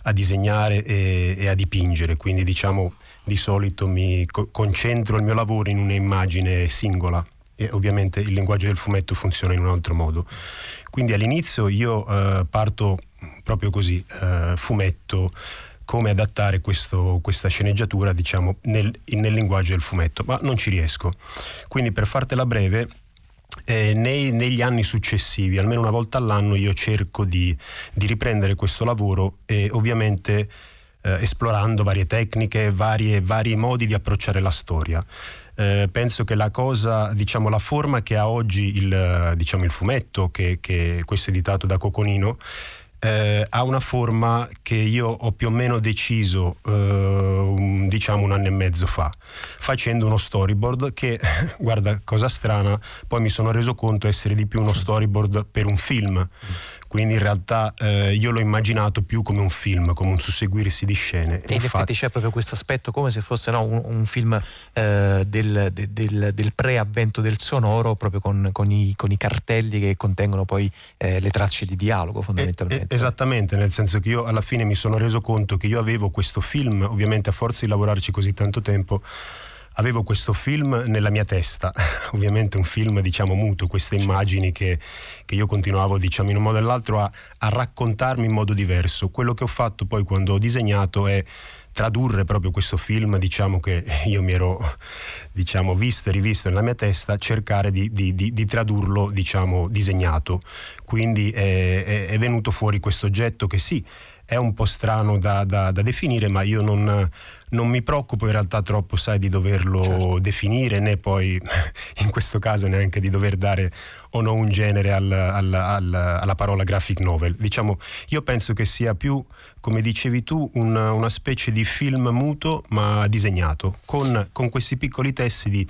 a disegnare e, e, a dipingere, quindi diciamo di solito mi co- concentro il mio lavoro in un'immagine singola e ovviamente il linguaggio del fumetto funziona in un altro modo. Quindi all'inizio io eh, parto proprio così, eh, fumetto, come adattare questo, questa sceneggiatura diciamo nel, nel linguaggio del fumetto, ma non ci riesco. Quindi per fartela breve eh, nei, negli anni successivi, almeno una volta all'anno, io cerco di, di riprendere questo lavoro e ovviamente eh, esplorando varie tecniche, varie, vari modi di approcciare la storia. Eh, penso che la cosa, diciamo, la forma che ha oggi il, diciamo, il fumetto, che, che questo è editato da Coconino, eh, ha una forma che io ho più o meno deciso eh, diciamo un anno e mezzo fa facendo uno storyboard che guarda cosa strana poi mi sono reso conto essere di più uno storyboard per un film quindi in realtà eh, io l'ho immaginato più come un film, come un susseguirsi di scene. E in effetti c'è proprio questo aspetto come se fosse no, un, un, film eh, del, de, del, del, pre-avvento del sonoro, proprio con, con, i, con, i, cartelli che contengono poi eh, le tracce di dialogo fondamentalmente. esattamente, nel senso che io alla fine mi sono reso conto che io avevo questo film, ovviamente a forza di lavorarci così tanto tempo, avevo questo film nella mia testa, ovviamente un film diciamo muto, queste immagini che, che io continuavo diciamo in un modo o nell'altro a, a raccontarmi in modo diverso. Quello che ho fatto poi quando ho disegnato è tradurre proprio questo film diciamo che io mi ero diciamo, visto e rivisto nella mia testa cercare di, di, di, di tradurlo diciamo disegnato quindi è, è, è venuto fuori questo oggetto che sì è un po' strano da, da, da definire, ma io non, non, mi preoccupo in realtà troppo, sai, di doverlo certo. definire, né poi in questo caso neanche di dover dare o no un genere al, al, al, alla parola graphic novel. Diciamo, io penso che sia più, come dicevi tu, un, una specie di film muto ma disegnato, con, con questi piccoli testi di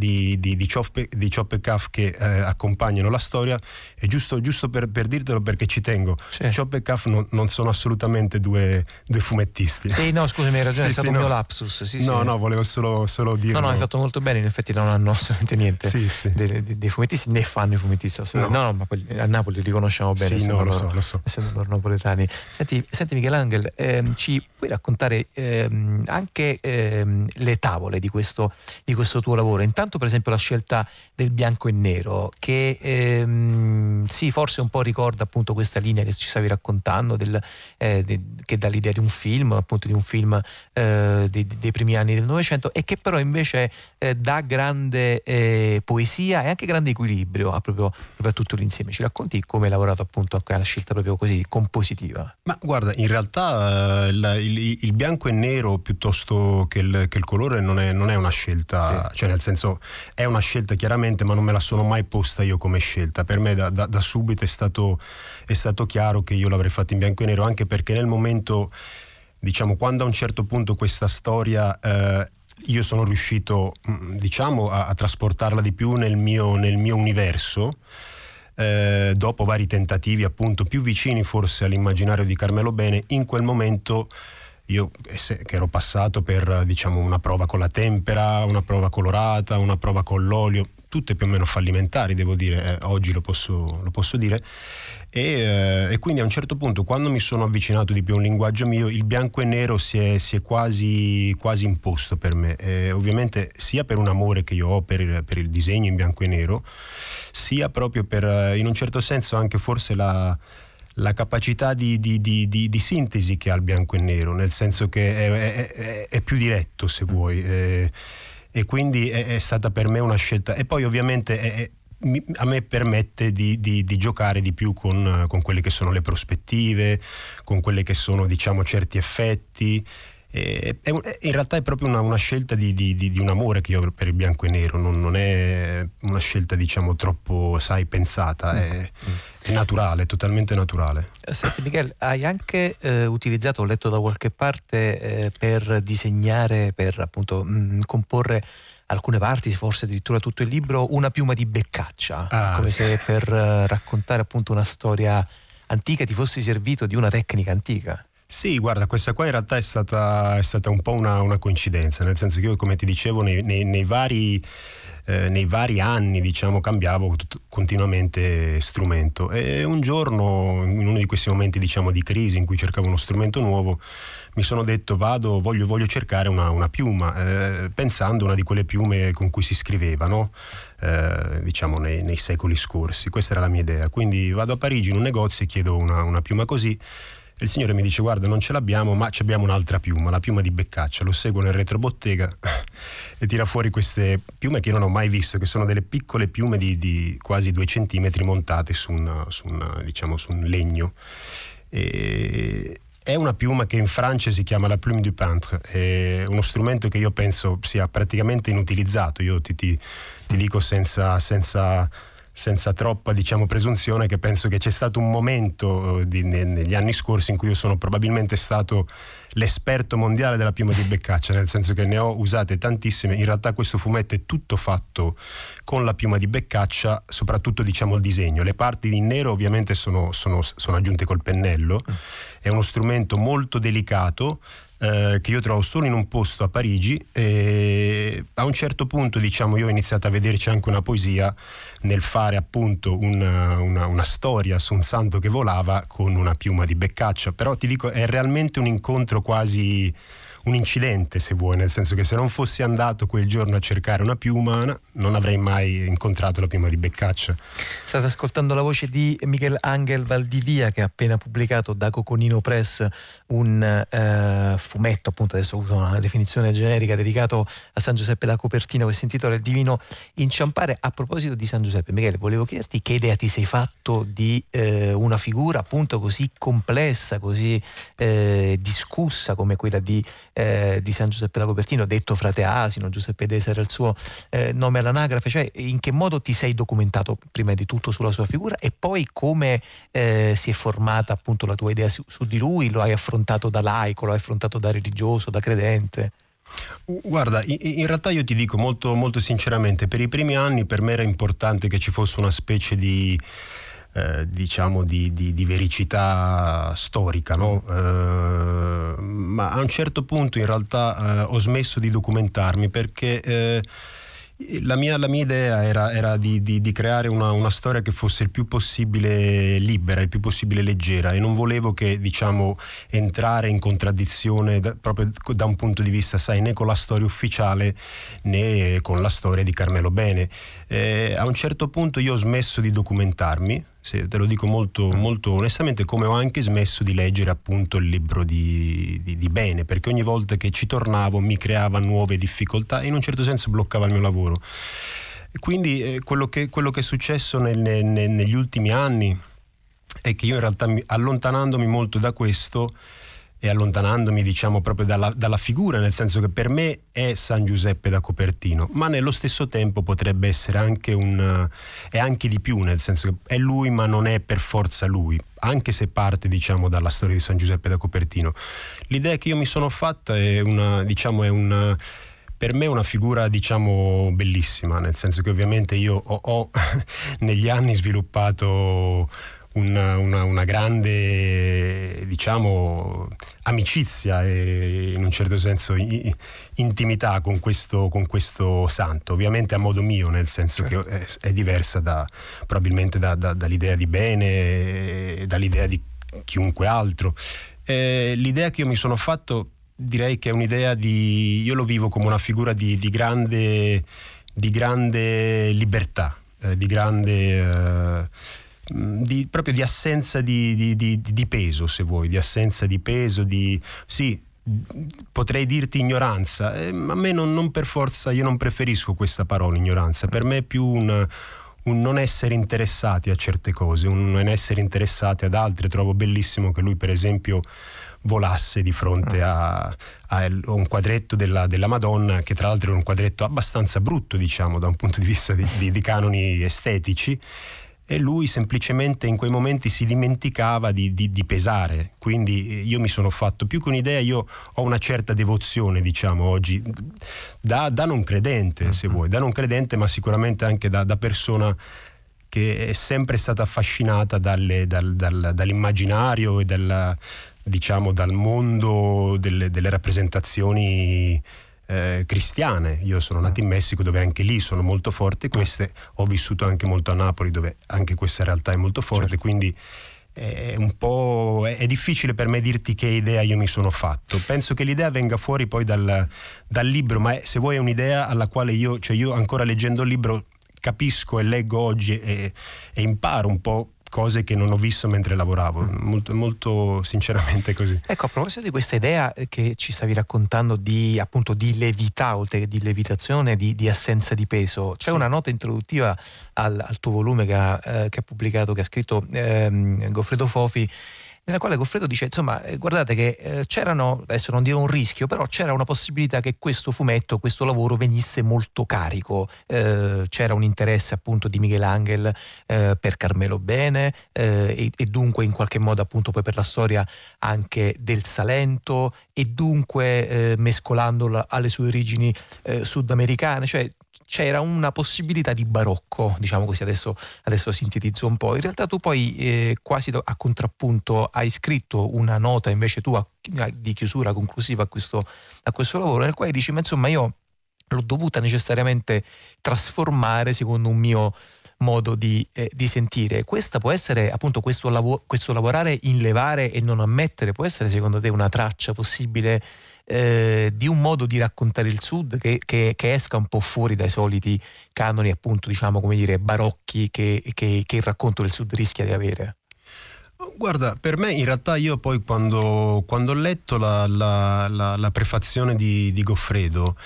di, di, di, Chop, di Chop e Cuff che eh, accompagnano la storia. E giusto, giusto per, per, dirtelo perché ci tengo sì. Chop e Cuff non, non, sono assolutamente due, due, fumettisti. Sì no scusami hai ragione sì, è stato sì, un no. mio lapsus sì, no no volevo solo, solo dire no no hai fatto molto bene in effetti non hanno assolutamente niente dei, dei, dei, fumettisti né fanno i fumettisti no. no no ma quelli, a Napoli li conosciamo bene sì no lo so lo so. essendo loro napoletani. Senti, senti Michelangelo ehm, ci puoi raccontare ehm, anche ehm, le tavole di questo, di questo tuo lavoro? Intanto intanto per esempio la scelta del bianco e nero che ehm, sì forse un po' ricorda appunto questa linea che ci stavi raccontando del, eh, de, che dà l'idea di un film appunto di un film eh, dei, dei, primi anni del Novecento e che però invece eh, dà grande eh, poesia e anche grande equilibrio a, proprio, proprio, a tutto l'insieme ci racconti come hai lavorato appunto alla scelta proprio così compositiva ma guarda in realtà eh, la, il, il, bianco e nero piuttosto che il, che il colore non è, non è, una scelta sì. cioè nel senso è una scelta chiaramente, ma non me la sono mai posta io come scelta. Per me da, da, da subito è stato, è stato chiaro che io l'avrei fatto in bianco e nero, anche perché nel momento, diciamo, quando a un certo punto questa storia... Eh, io sono riuscito mm, diciamo, a, a, trasportarla di più nel mio, nel mio universo eh, dopo vari tentativi appunto più vicini forse all'immaginario di Carmelo Bene in quel momento io che ero passato per diciamo, una prova con la tempera, una prova colorata, una prova con l'olio, tutte più o meno fallimentari, devo dire, eh, oggi lo posso, lo posso dire. E, eh, e, quindi a un certo punto, quando mi sono avvicinato di più a un linguaggio mio, il bianco e nero si è, si è quasi, quasi, imposto per me. Eh, ovviamente sia per un amore che io ho per, per, il disegno in bianco e nero, sia proprio per, eh, in un certo senso, anche forse la la capacità di, di, di, di, sintesi che ha il bianco e nero, nel senso che è, è, è più diretto se vuoi. Eh, e quindi è, è, stata per me una scelta. E poi ovviamente è, a me permette di, di, di, giocare di più con, con, quelle che sono le prospettive, con quelli che sono diciamo certi effetti. E, in realtà è proprio una, una scelta di, di, un amore che io ho per il bianco e nero, non, non è una scelta diciamo troppo, sai, pensata. È, mm è naturale, totalmente naturale. Senti Michele, hai anche eh, utilizzato, ho letto da qualche parte, eh, per disegnare, per appunto mh, mm, comporre alcune parti, forse addirittura tutto il libro, una piuma di beccaccia, ah, come se per uh, raccontare appunto una storia antica ti fossi servito di una tecnica antica. Sì, guarda, questa qua in realtà è stata, è stata un po' una, una, coincidenza, nel senso che io, come ti dicevo, nei, nei, nei vari eh, nei vari anni diciamo, cambiavo continuamente strumento. E un giorno in uno di questi momenti diciamo, di crisi in cui cercavo uno strumento nuovo mi sono detto vado, voglio, voglio cercare una, una piuma eh, pensando una di quelle piume con cui si scriveva eh, diciamo nei, nei, secoli scorsi. Questa era la mia idea. Quindi vado a Parigi in un negozio e chiedo una, una piuma così e il signore mi dice guarda non ce l'abbiamo ma abbiamo un'altra piuma, la piuma di Beccaccia, lo seguo nel retrobottega e tira fuori queste piume che io non ho mai visto, che sono delle piccole piume di, di quasi due centimetri montate su un, su un, diciamo, su un legno. E, è una piuma che in Francia si chiama la plume du peintre, è uno strumento che io penso sia praticamente inutilizzato, io ti, ti, ti dico senza, senza senza troppa diciamo, presunzione che penso che c'è stato un momento eh, di, negli anni scorsi in cui io sono probabilmente stato l'esperto mondiale della piuma di Beccaccia, nel senso che ne ho usate tantissime. In realtà questo fumetto è tutto fatto con la piuma di Beccaccia, soprattutto diciamo il disegno. Le parti in nero ovviamente sono, sono, sono aggiunte col pennello, è uno strumento molto delicato eh, che io trovo solo in un posto a Parigi e a un certo punto diciamo io ho iniziato a vederci anche una poesia nel fare appunto una, una, una storia su un santo che volava con una piuma di beccaccia. Però ti dico è realmente un incontro quasi un incidente se vuoi, nel senso che se non fossi andato quel giorno a cercare una piuma non avrei mai incontrato la piuma di Beccaccia. State ascoltando la voce di Miguel Angel Valdivia che ha appena pubblicato da Coconino Press un eh, fumetto, appunto adesso uso una definizione generica, dedicato a San Giuseppe da Copertina che si intitola Il Divino Inciampare. A proposito di San Giuseppe, Michele, volevo chiederti che idea ti sei fatto di eh, una figura appunto così complessa, così eh, discussa come quella di eh, di San Giuseppe da Copertino, detto frate Asino, Giuseppe Desa era il suo eh, nome all'anagrafe, cioè in che modo ti sei documentato prima di tutto sulla sua figura e poi come eh, si è formata appunto la tua idea su, su di lui, lo hai affrontato da laico, lo hai affrontato da religioso, da credente? Guarda, in, realtà io ti dico molto, molto sinceramente, per i primi anni per me era importante che ci fosse una specie di eh, diciamo di, di, di, vericità storica, no? eh, ma a un certo punto in realtà eh, ho smesso di documentarmi perché eh, la mia, la mia, idea era, era di, di, di, creare una, una, storia che fosse il più possibile libera, il più possibile leggera e non volevo che diciamo, entrare in contraddizione da, proprio da un punto di vista, sai, né con la storia ufficiale né con la storia di Carmelo Bene. Eh, a un certo punto io ho smesso di documentarmi, sì, te lo dico molto, molto, onestamente, come ho anche smesso di leggere appunto il libro di, di, di, Bene, perché ogni volta che ci tornavo mi creava nuove difficoltà e in un certo senso bloccava il mio lavoro. Quindi eh, quello, che, quello, che, è successo nel, nel, negli ultimi anni è che io in realtà allontanandomi molto da questo e allontanandomi diciamo proprio dalla, dalla, figura, nel senso che per me è San Giuseppe da Copertino, ma nello stesso tempo potrebbe essere anche un... è anche di più, nel senso che è lui ma non è per forza lui, anche se parte diciamo dalla storia di San Giuseppe da Copertino. L'idea che io mi sono fatta è una, diciamo, è una per me è una figura diciamo bellissima, nel senso che ovviamente io ho, ho negli anni sviluppato una, una, una grande diciamo, amicizia e in un certo senso intimità con questo, con questo, santo, ovviamente a modo mio, nel senso certo. che è, è, diversa da, probabilmente da, da, dall'idea di bene dall'idea di chiunque altro. Eh, l'idea che io mi sono fatto direi che è un'idea di... io lo vivo come una figura di, di, grande, di grande, libertà, eh, di grande... Eh, di, proprio di assenza di, di, peso, se vuoi, di assenza di peso, di... sì, potrei dirti ignoranza, eh, ma a me non, non, per forza, io non preferisco questa parola ignoranza, per me è più un, un non essere interessati a certe cose, un non essere interessati ad altre. Trovo bellissimo che lui, per esempio, volasse di fronte a, a un quadretto della, della, Madonna, che tra l'altro è un quadretto abbastanza brutto, diciamo, da un punto di vista di, di, di canoni estetici e lui semplicemente in quei momenti si dimenticava di, di, di, pesare. Quindi io mi sono fatto più che un'idea, io ho una certa devozione, diciamo, oggi, da, da non credente, se mm-hmm. vuoi, da non credente, ma sicuramente anche da, da persona che è sempre stata affascinata dalle, dal, dal, dall'immaginario e dal, diciamo, dal mondo delle, delle rappresentazioni eh, cristiane. Io sono nato in Messico dove anche lì sono molto forti queste, ho vissuto anche molto a Napoli dove anche questa realtà è molto forte, certo. quindi è un po' è difficile per me dirti che idea io mi sono fatto. Penso che l'idea venga fuori poi dal, dal libro, ma è, se vuoi è un'idea alla quale io, cioè io ancora leggendo il libro capisco e leggo oggi e, e imparo un po' cose che non ho visto mentre lavoravo, molto, molto sinceramente così. Ecco, a proposito di questa idea che ci stavi raccontando di, appunto, di levità, oltre che di levitazione, di, di assenza di peso, c'è sì. una nota introduttiva al, al tuo volume che ha, eh, che ha, pubblicato, che ha scritto ehm, Goffredo Fofi, nella quale Goffredo dice, insomma, eh, guardate che eh, c'erano, adesso non dirò un rischio, però c'era una possibilità che questo fumetto, questo lavoro venisse molto carico. Eh, c'era un interesse appunto di Michelangelo eh, per Carmelo Bene eh, e, e, dunque in qualche modo appunto poi per la storia anche del Salento e dunque eh, mescolandola alle sue origini sudamericane, cioè c'era una possibilità di barocco, diciamo così, adesso, adesso sintetizzo un po'. In realtà tu poi eh, quasi a contrappunto hai scritto una nota invece tua di chiusura conclusiva a questo, a questo lavoro, nel quale dici, ma insomma io l'ho dovuta necessariamente trasformare secondo un mio modo di, eh, di, sentire. Questa può essere appunto questo, lav- questo lavorare in levare e non ammettere, può essere secondo te una traccia possibile eh, di un modo di raccontare il Sud che, che, che, esca un po' fuori dai soliti canoni, appunto, diciamo, come dire, barocchi che, che il racconto del Sud rischia di avere? Guarda, per me in realtà io poi quando, quando ho letto la, la, la, la prefazione di, di Goffredo,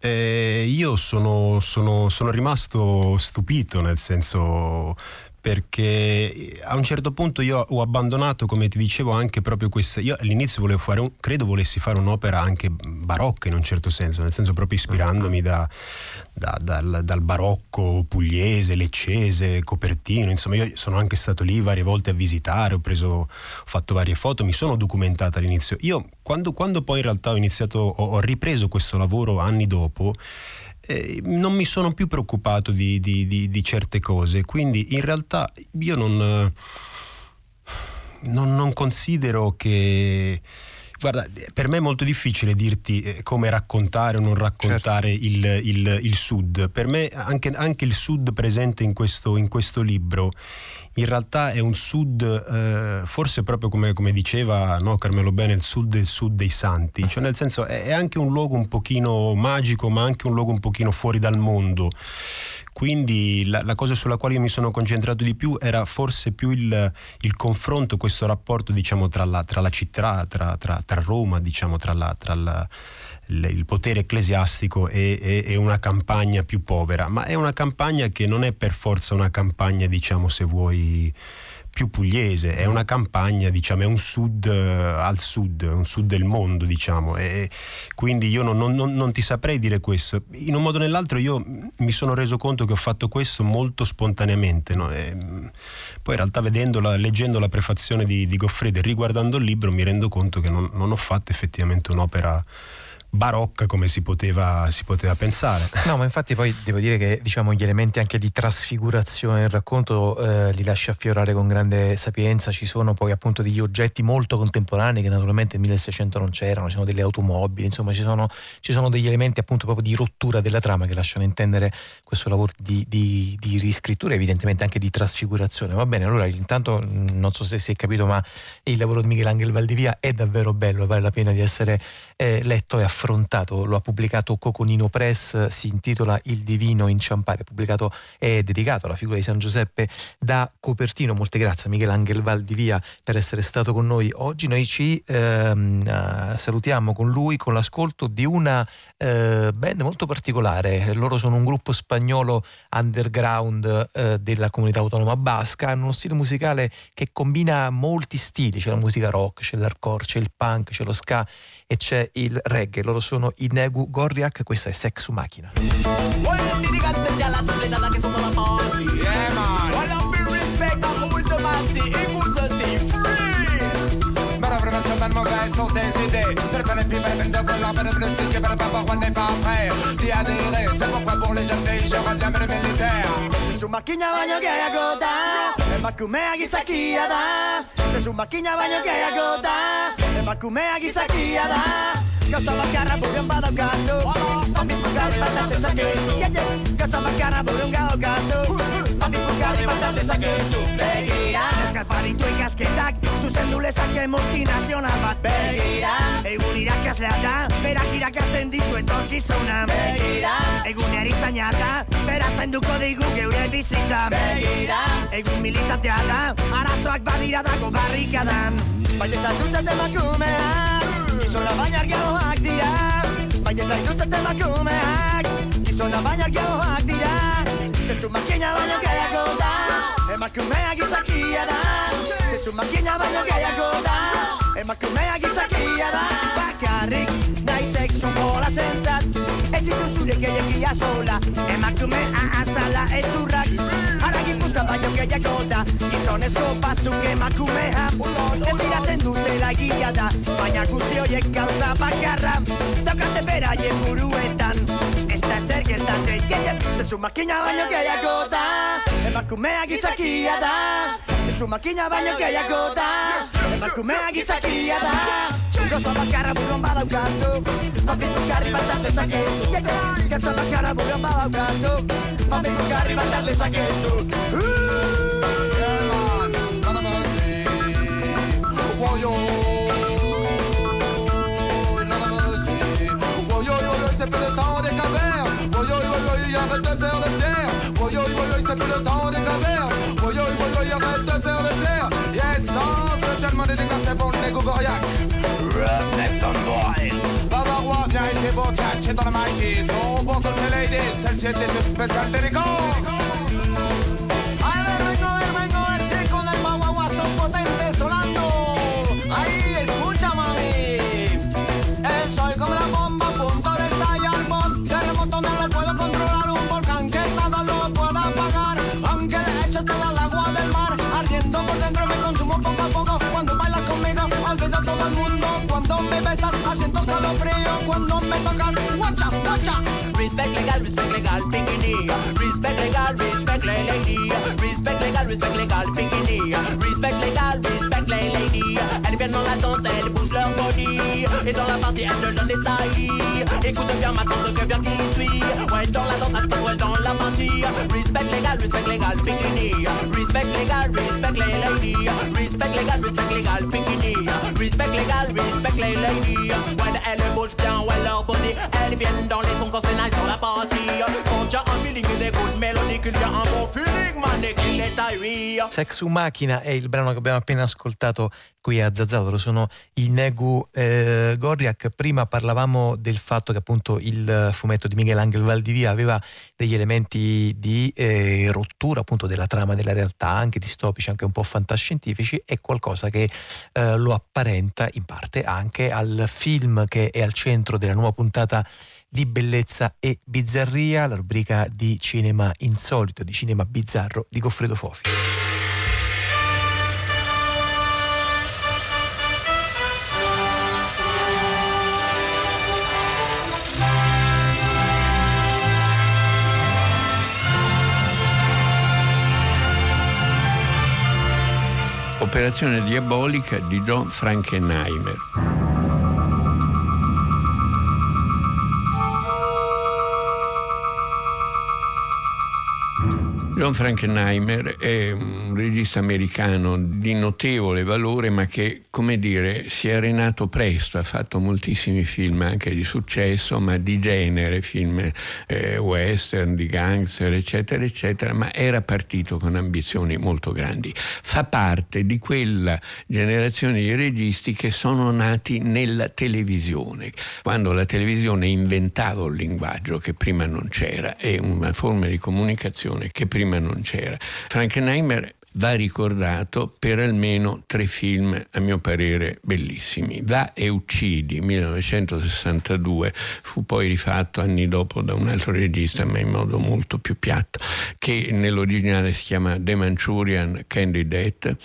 eh, io sono, sono, sono, rimasto stupito, nel senso perché a un certo punto io ho abbandonato, come ti dicevo, anche proprio questa. Io all'inizio volevo fare un, credo volessi fare un'opera anche barocca in un certo senso, nel senso proprio ispirandomi da, da, dal, dal, barocco pugliese, leccese, copertino. Insomma, io sono anche stato lì varie volte a visitare, ho, preso, fatto varie foto, mi sono documentata all'inizio. Io, quando, quando poi in realtà ho iniziato, ho, ho ripreso questo lavoro anni dopo eh, non mi sono più preoccupato di, di, di, di, certe cose, quindi in realtà io non, non, non considero che... Guarda, per me è molto difficile dirti eh, come raccontare o non raccontare certo. il, il, il, Sud. Per me anche, anche il Sud presente in questo, in questo libro in realtà è un sud, eh, forse proprio come, come diceva no, Carmelo Bene, il sud del sud dei santi, cioè nel senso è, è anche un luogo un pochino magico, ma anche un luogo un pochino fuori dal mondo. Quindi la, la, cosa sulla quale io mi sono concentrato di più era forse più il, il confronto, questo rapporto diciamo, tra, la, tra, la, città, tra, tra, tra Roma, diciamo, tra, la, la il potere ecclesiastico e, e, e, una campagna più povera, ma è una campagna che non è per forza una campagna, diciamo, se vuoi più pugliese, è una campagna, diciamo, è un sud uh, al sud, un sud del mondo, diciamo, e quindi io non, non, non, ti saprei dire questo. In un modo o nell'altro io mi sono reso conto che ho fatto questo molto spontaneamente, no? e, poi in realtà vedendola, leggendo la prefazione di, di Goffredo e riguardando il libro mi rendo conto che non, non ho fatto effettivamente un'opera barocca come si poteva, si poteva, pensare. No, ma infatti poi devo dire che diciamo, gli elementi anche di trasfigurazione del racconto eh, li lascia affiorare con grande sapienza, ci sono poi appunto degli oggetti molto contemporanei che naturalmente nel 1600 non c'erano, ci sono delle automobili, insomma ci sono, ci sono degli elementi appunto proprio di rottura della trama che lasciano intendere questo lavoro di, di, di riscrittura, evidentemente anche di trasfigurazione. Va bene, allora intanto non so se si è capito, ma il lavoro di Michelangelo Valdivia è davvero bello, vale la pena di essere eh, letto e affrontato. Lo ha pubblicato Coconino Press, si intitola Il Divino Inciampare, pubblicato e dedicato alla figura di San Giuseppe da Copertino. Molte grazie a Michelangelo Valdivia per essere stato con noi oggi. Noi ci ehm, eh, salutiamo con lui con l'ascolto di una eh, band molto particolare. Loro sono un gruppo spagnolo underground eh, della comunità autonoma basca, hanno uno stile musicale che combina molti stili, c'è la musica rock, c'è l'hardcore, c'è il punk, c'è lo ska e c'è il reggae. Loro sono i Negu Gorriak, questa è Sex su Macchina. su macchina bagno che è agoda E ma come a chissà chi da Se su macchina bagno che è emakumea gizakia da gauza bakarra burion badaukazu Bambit buzgarri bat atezakezu yeah, yeah. Gauza bakarra burion gaukazu Bambit buzgarri bat atezakezu Begira Ezkat baritu ikasketak Zuzen du lezake multinazional bat Begira Egun irakaslea da Berak irakasten dizu etorkizuna Begira Egun erizaina da Bera zainduko digu geure bizitza Begira Egun militatea da Arazoak badira dago barrikadan. Baina zazutzen demakumean Gizona baina argiagoak dira Baina zaituzten emakumeak. Gizona baina argiagoak dira Se su macchina baino gehiago da. Emakumea gizakia da Se su macchina baino gehiago da Emakumea gizakia da Bakarrik nahi sexu bola zentzat Ez dizu zure gehiagia sola Emakumea azala ez urrak Haragin buskan baino gehiago da Gizonezko batzuk emakumea Ez iraten dutela egia da Baina guzti horiek gauza bakarra Daukate beraien buruetan Ez da zer gertatzen gehien Se su makina baino gehiago da Emakumea gizakia da Se su makina baino gehiago da Emakumea gizakia da Gauza bakarra buruan badaukazu Papitu garri bat artezakezu Gauza bakarra buruan badaukazu Papitu garri bat artezakezu Yeah man, nada más Wow yo c'est spécialement dédicacé pour le Goriac. Redneck son boy. Bavarois, viens ici pour tchatcher dans le maquis. Son pour toutes les ladies, celle-ci était toute spéciale délicat. Cuando me tocas, guacha, guacha. Respect legal, respect legal, bikini. Respect legal, respect lady. Respect legal, respect legal, bikini. Respect legal, respect la lady. Elles viennent dans la danse, elles bougent leur body. Et dans la partie, elles te donnent des tailles. Écoute bien maintenant ce que vient qui suit. Ouais, dans la danse, ça se ouais, dans la partie. Respect legal, respect legal, bikini. Respect legal, respect la lady. Respect legal, respect legal, bikini. Respect legal, respect la lady. Ouais, elles bougent bien, ouais, leur body. Elles viennent dans les sons quand c'est nice sur la partie. Quand t'as un feeling et des good Sex macchina è il brano che abbiamo appena ascoltato qui a Zazzato, sono i Negu eh, Gorriak. Prima parlavamo del fatto che appunto il fumetto di Michelangelo Valdivia aveva degli elementi di eh, rottura appunto della trama della realtà, anche distopici, anche un po' fantascientifici, è qualcosa che eh, lo apparenta in parte anche al film che è al centro della nuova puntata di bellezza e bizzarria, la rubrica di cinema insolito, di cinema bizzarro di Goffredo Fofi. Operazione diabolica di John Frankenheimer. John Frankenheimer è un regista americano di notevole valore, ma che, come dire, si è arenato presto, ha fatto moltissimi film anche di successo, ma di genere, film eh, western, di gangster, eccetera, eccetera, ma era partito con ambizioni molto grandi. Fa parte di quella generazione di registi che sono nati nella televisione, quando la televisione inventava un linguaggio che prima non c'era e una forma di comunicazione che prima prima non c'era. Frankenheimer va ricordato per almeno tre film, a mio parere, bellissimi. Va e uccidi, 1962, fu poi rifatto anni dopo da un altro regista, ma in modo molto più piatto, che nell'originale si chiama The Manchurian Candidate,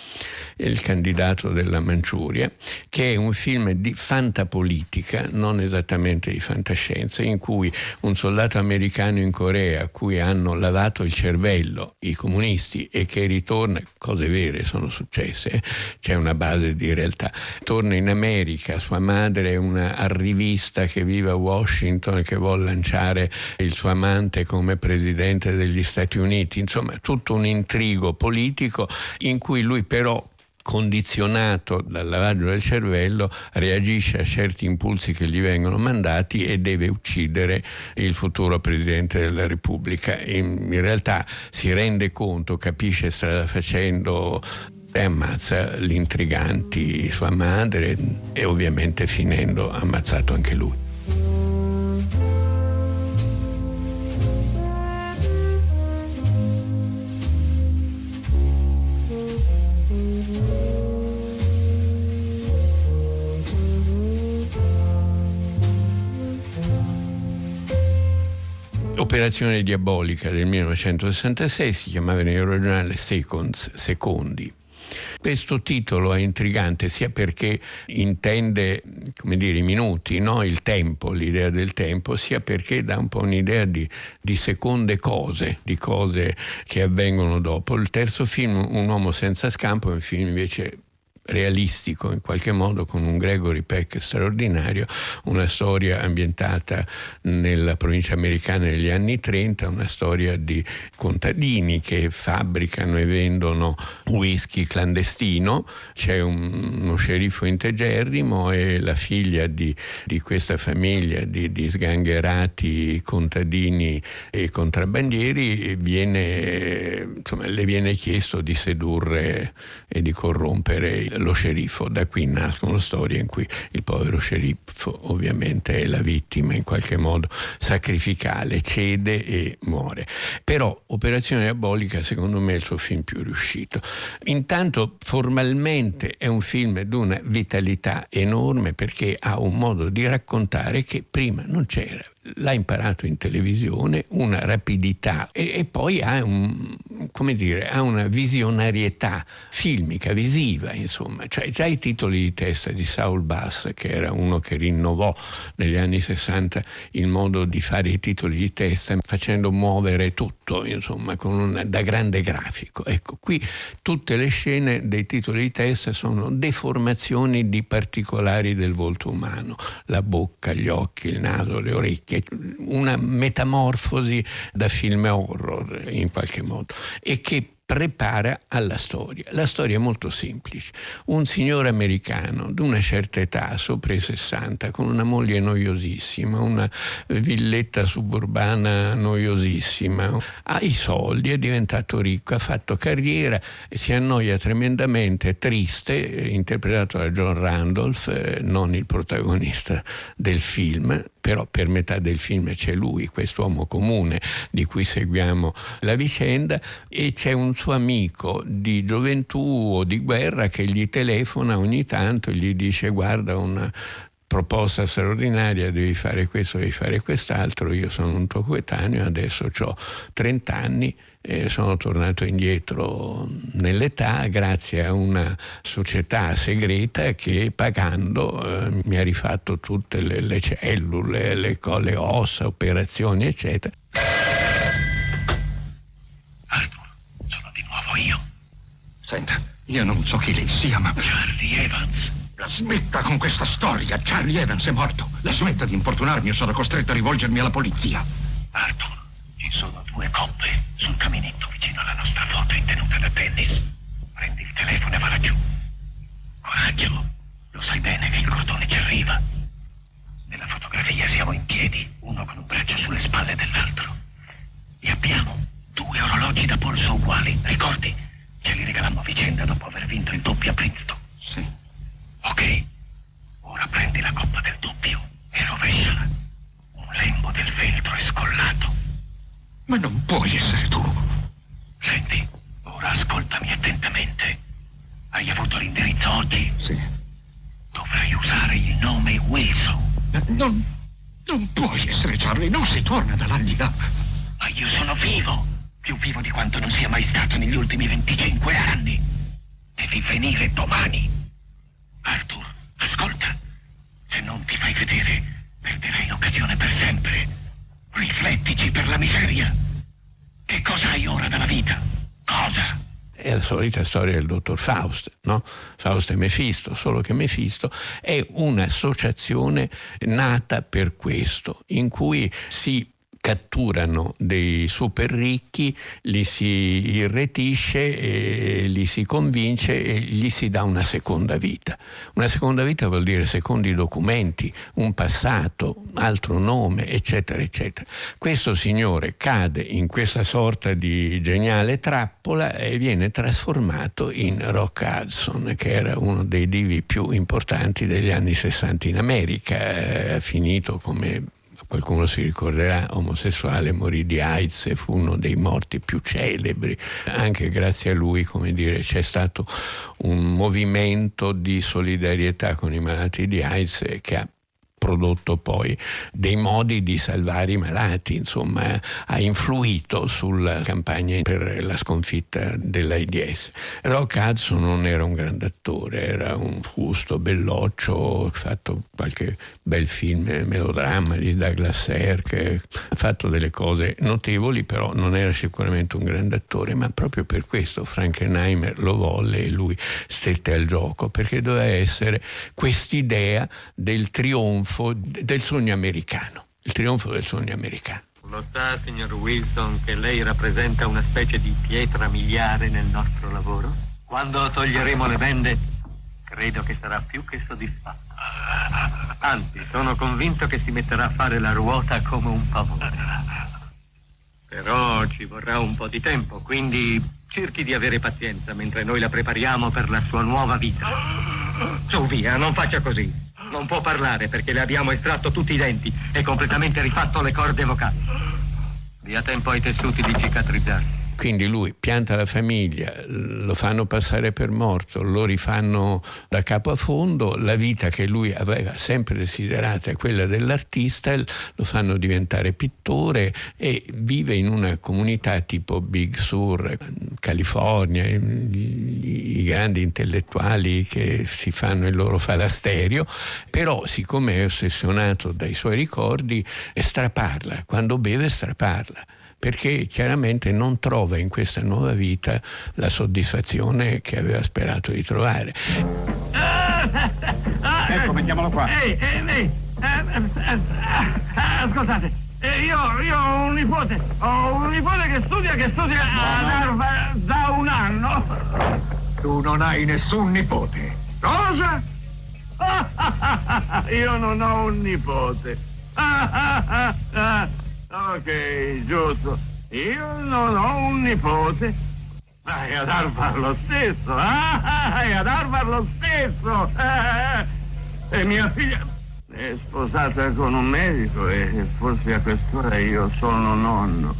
il candidato della Manciuria, che è un film di fantapolitica, non esattamente di fantascienza, in cui un soldato americano in Corea a cui hanno lavato il cervello i comunisti e che ritorna cose vere sono successe, c'è una base di realtà. Torna in America, sua madre è una arrivista che vive a Washington e che vuole lanciare il suo amante come presidente degli Stati Uniti, insomma tutto un intrigo politico in cui lui però condizionato dal lavaggio del cervello, reagisce a certi impulsi che gli vengono mandati e deve uccidere il futuro Presidente della Repubblica. In, in realtà si rende conto, capisce strada facendo e ammazza gli intriganti, sua madre e ovviamente finendo ammazzato anche lui. Operazione Diabolica del 1966 si chiamava in originale Seconds, Secondi. Questo titolo è intrigante sia perché intende, come dire, i minuti, no? il tempo, l'idea del tempo, sia perché dà un po' un'idea di, di, seconde cose, di cose che avvengono dopo. Il terzo film, Un uomo senza scampo, è un film invece realistico in qualche modo con un Gregory Peck straordinario, una storia ambientata nella provincia americana negli anni 30, una storia di contadini che fabbricano e vendono whisky clandestino, c'è un, uno sceriffo integerrimo e la figlia di, di questa famiglia di, di, sgangherati contadini e contrabbandieri viene, insomma, le viene chiesto di sedurre e di corrompere lo sceriffo. Da qui nascono storie in cui il povero sceriffo ovviamente è la vittima in qualche modo sacrificale, cede e muore. Però Operazione Diabolica secondo me è il suo film più riuscito. Intanto formalmente è un film di una vitalità enorme perché ha un modo di raccontare che prima non c'era l'ha imparato in televisione, una rapidità e, e poi ha, un, dire, ha, una visionarietà filmica, visiva, insomma. Cioè, già i titoli di testa di Saul Bass, che era uno che rinnovò negli anni 60 il modo di fare i titoli di testa, facendo muovere tutto, insomma, una, da grande grafico. Ecco, qui tutte le scene dei titoli di testa sono deformazioni di particolari del volto umano, la bocca, gli occhi, il naso, le orecchie una metamorfosi da film horror in qualche modo e che prepara alla storia. La storia è molto semplice. Un signore americano di una certa età, sopra i 60, con una moglie noiosissima, una villetta suburbana noiosissima, ha i soldi, è diventato ricco, ha fatto carriera, si annoia tremendamente, triste, interpretato da John Randolph, eh, non il protagonista del film, però per metà del film c'è lui, quest'uomo comune di cui seguiamo la vicenda e c'è un suo amico di gioventù o di guerra che gli telefona ogni tanto e gli dice guarda una proposta straordinaria, devi fare questo, devi fare quest'altro, io sono un tuo coetaneo, adesso ho 30 anni e sono tornato indietro nell'età grazie a una società segreta che pagando eh, mi ha rifatto tutte le, le cellule, le, le ossa, operazioni, eccetera. Arthur, sono di nuovo io. Senta, io non so chi lei sia, ma... Charlie Evans. La smetta con questa storia. Charlie Evans è morto. La smetta di importunarmi o sono costretto a rivolgermi alla polizia. Arthur, ci sono due coppe sul caminetto vicino alla nostra foto in tenuta da tennis. Prendi il telefono e va laggiù. Coraggio, lo sai bene che il cordone ci arriva. Nella fotografia siamo in piedi, uno con un braccio sulle spalle dell'altro. E abbiamo due orologi da polso uguali, ricordi? Ce li regalammo a vicenda dopo aver vinto il doppio a Princeton. Sì. Ok, ora prendi la coppa del doppio e rovesciala. Un lembo del feltro è scollato. Ma non puoi essere tu. Senti, ora ascoltami attentamente. Hai avuto l'indirizzo oggi? Sì. Dovrai usare il nome Wilson. Non, non puoi essere Charlie, non si torna dall'aldilà. Ma io sono vivo, più vivo di quanto non sia mai stato negli ultimi 25 anni. Devi venire domani. Arthur, ascolta. Se non ti fai vedere, perderai l'occasione per sempre. Riflettici per la miseria. Che cosa hai ora dalla vita? Cosa? è la solita storia del dottor Faust, no? Faust e Mefisto, solo che Mefisto è un'associazione nata per questo, in cui si catturano dei super ricchi, li si irretisce, li si convince e gli si dà una seconda vita. Una seconda vita vuol dire secondi documenti, un passato, altro nome, eccetera, eccetera. Questo signore cade in questa sorta di geniale trappola e viene trasformato in Rock Hudson, che era uno dei divi più importanti degli anni 60 in America, eh, finito come qualcuno si ricorderà, omosessuale, morì di AIDS e fu uno dei morti più celebri. Anche grazie a lui, come dire, c'è stato un movimento di solidarietà con i malati di AIDS che ha prodotto poi dei modi di salvare i malati, insomma ha influito sulla campagna per la sconfitta dell'AIDS. Rock Hudson non era un grande attore, era un fusto belloccio, ha fatto qualche bel film, melodramma di Douglas Sirk, ha fatto delle cose notevoli, però non era sicuramente un grande attore, ma proprio per questo Frankenheimer lo volle e lui stette al gioco, perché doveva essere quest'idea del trionfo trionfo del sogno americano, il trionfo del sogno americano. Lo sa, signor Wilson, che lei rappresenta una specie di pietra miliare nel nostro lavoro? Quando toglieremo le bende, credo che sarà più che soddisfatto. Anzi, sono convinto che si metterà a fare la ruota come un pavone. Però ci vorrà un po' di tempo, quindi cerchi di avere pazienza mentre noi la prepariamo per la sua nuova vita. Su, via, non faccia così. Non può parlare perché le abbiamo estratto tutti i denti e completamente rifatto le corde vocali. Dia tempo ai tessuti di cicatrizzare. Quindi lui pianta la famiglia, lo fanno passare per morto, lo rifanno da capo a fondo, la vita che lui aveva sempre desiderato è quella dell'artista, lo fanno diventare pittore e vive in una comunità tipo Big Sur, California, i grandi intellettuali che si fanno il loro falasterio, però siccome è ossessionato dai suoi ricordi, straparla, quando beve straparla perché chiaramente non trova in questa nuova vita la soddisfazione che aveva sperato di trovare. ecco, mettiamolo qua. Ehi, ehi, ascoltate, io, io, ho un nipote, ho un nipote che studia, che studia ad Harvard da un anno. Tu non hai nessun nipote. Cosa? io non ho un nipote. Ok, giusto. Io non ho un nipote. Vai ad Harvard lo stesso. Ah, è ad Harvard lo stesso. Eh, e mia figlia è sposata con un medico e forse a quest'ora io sono nonno.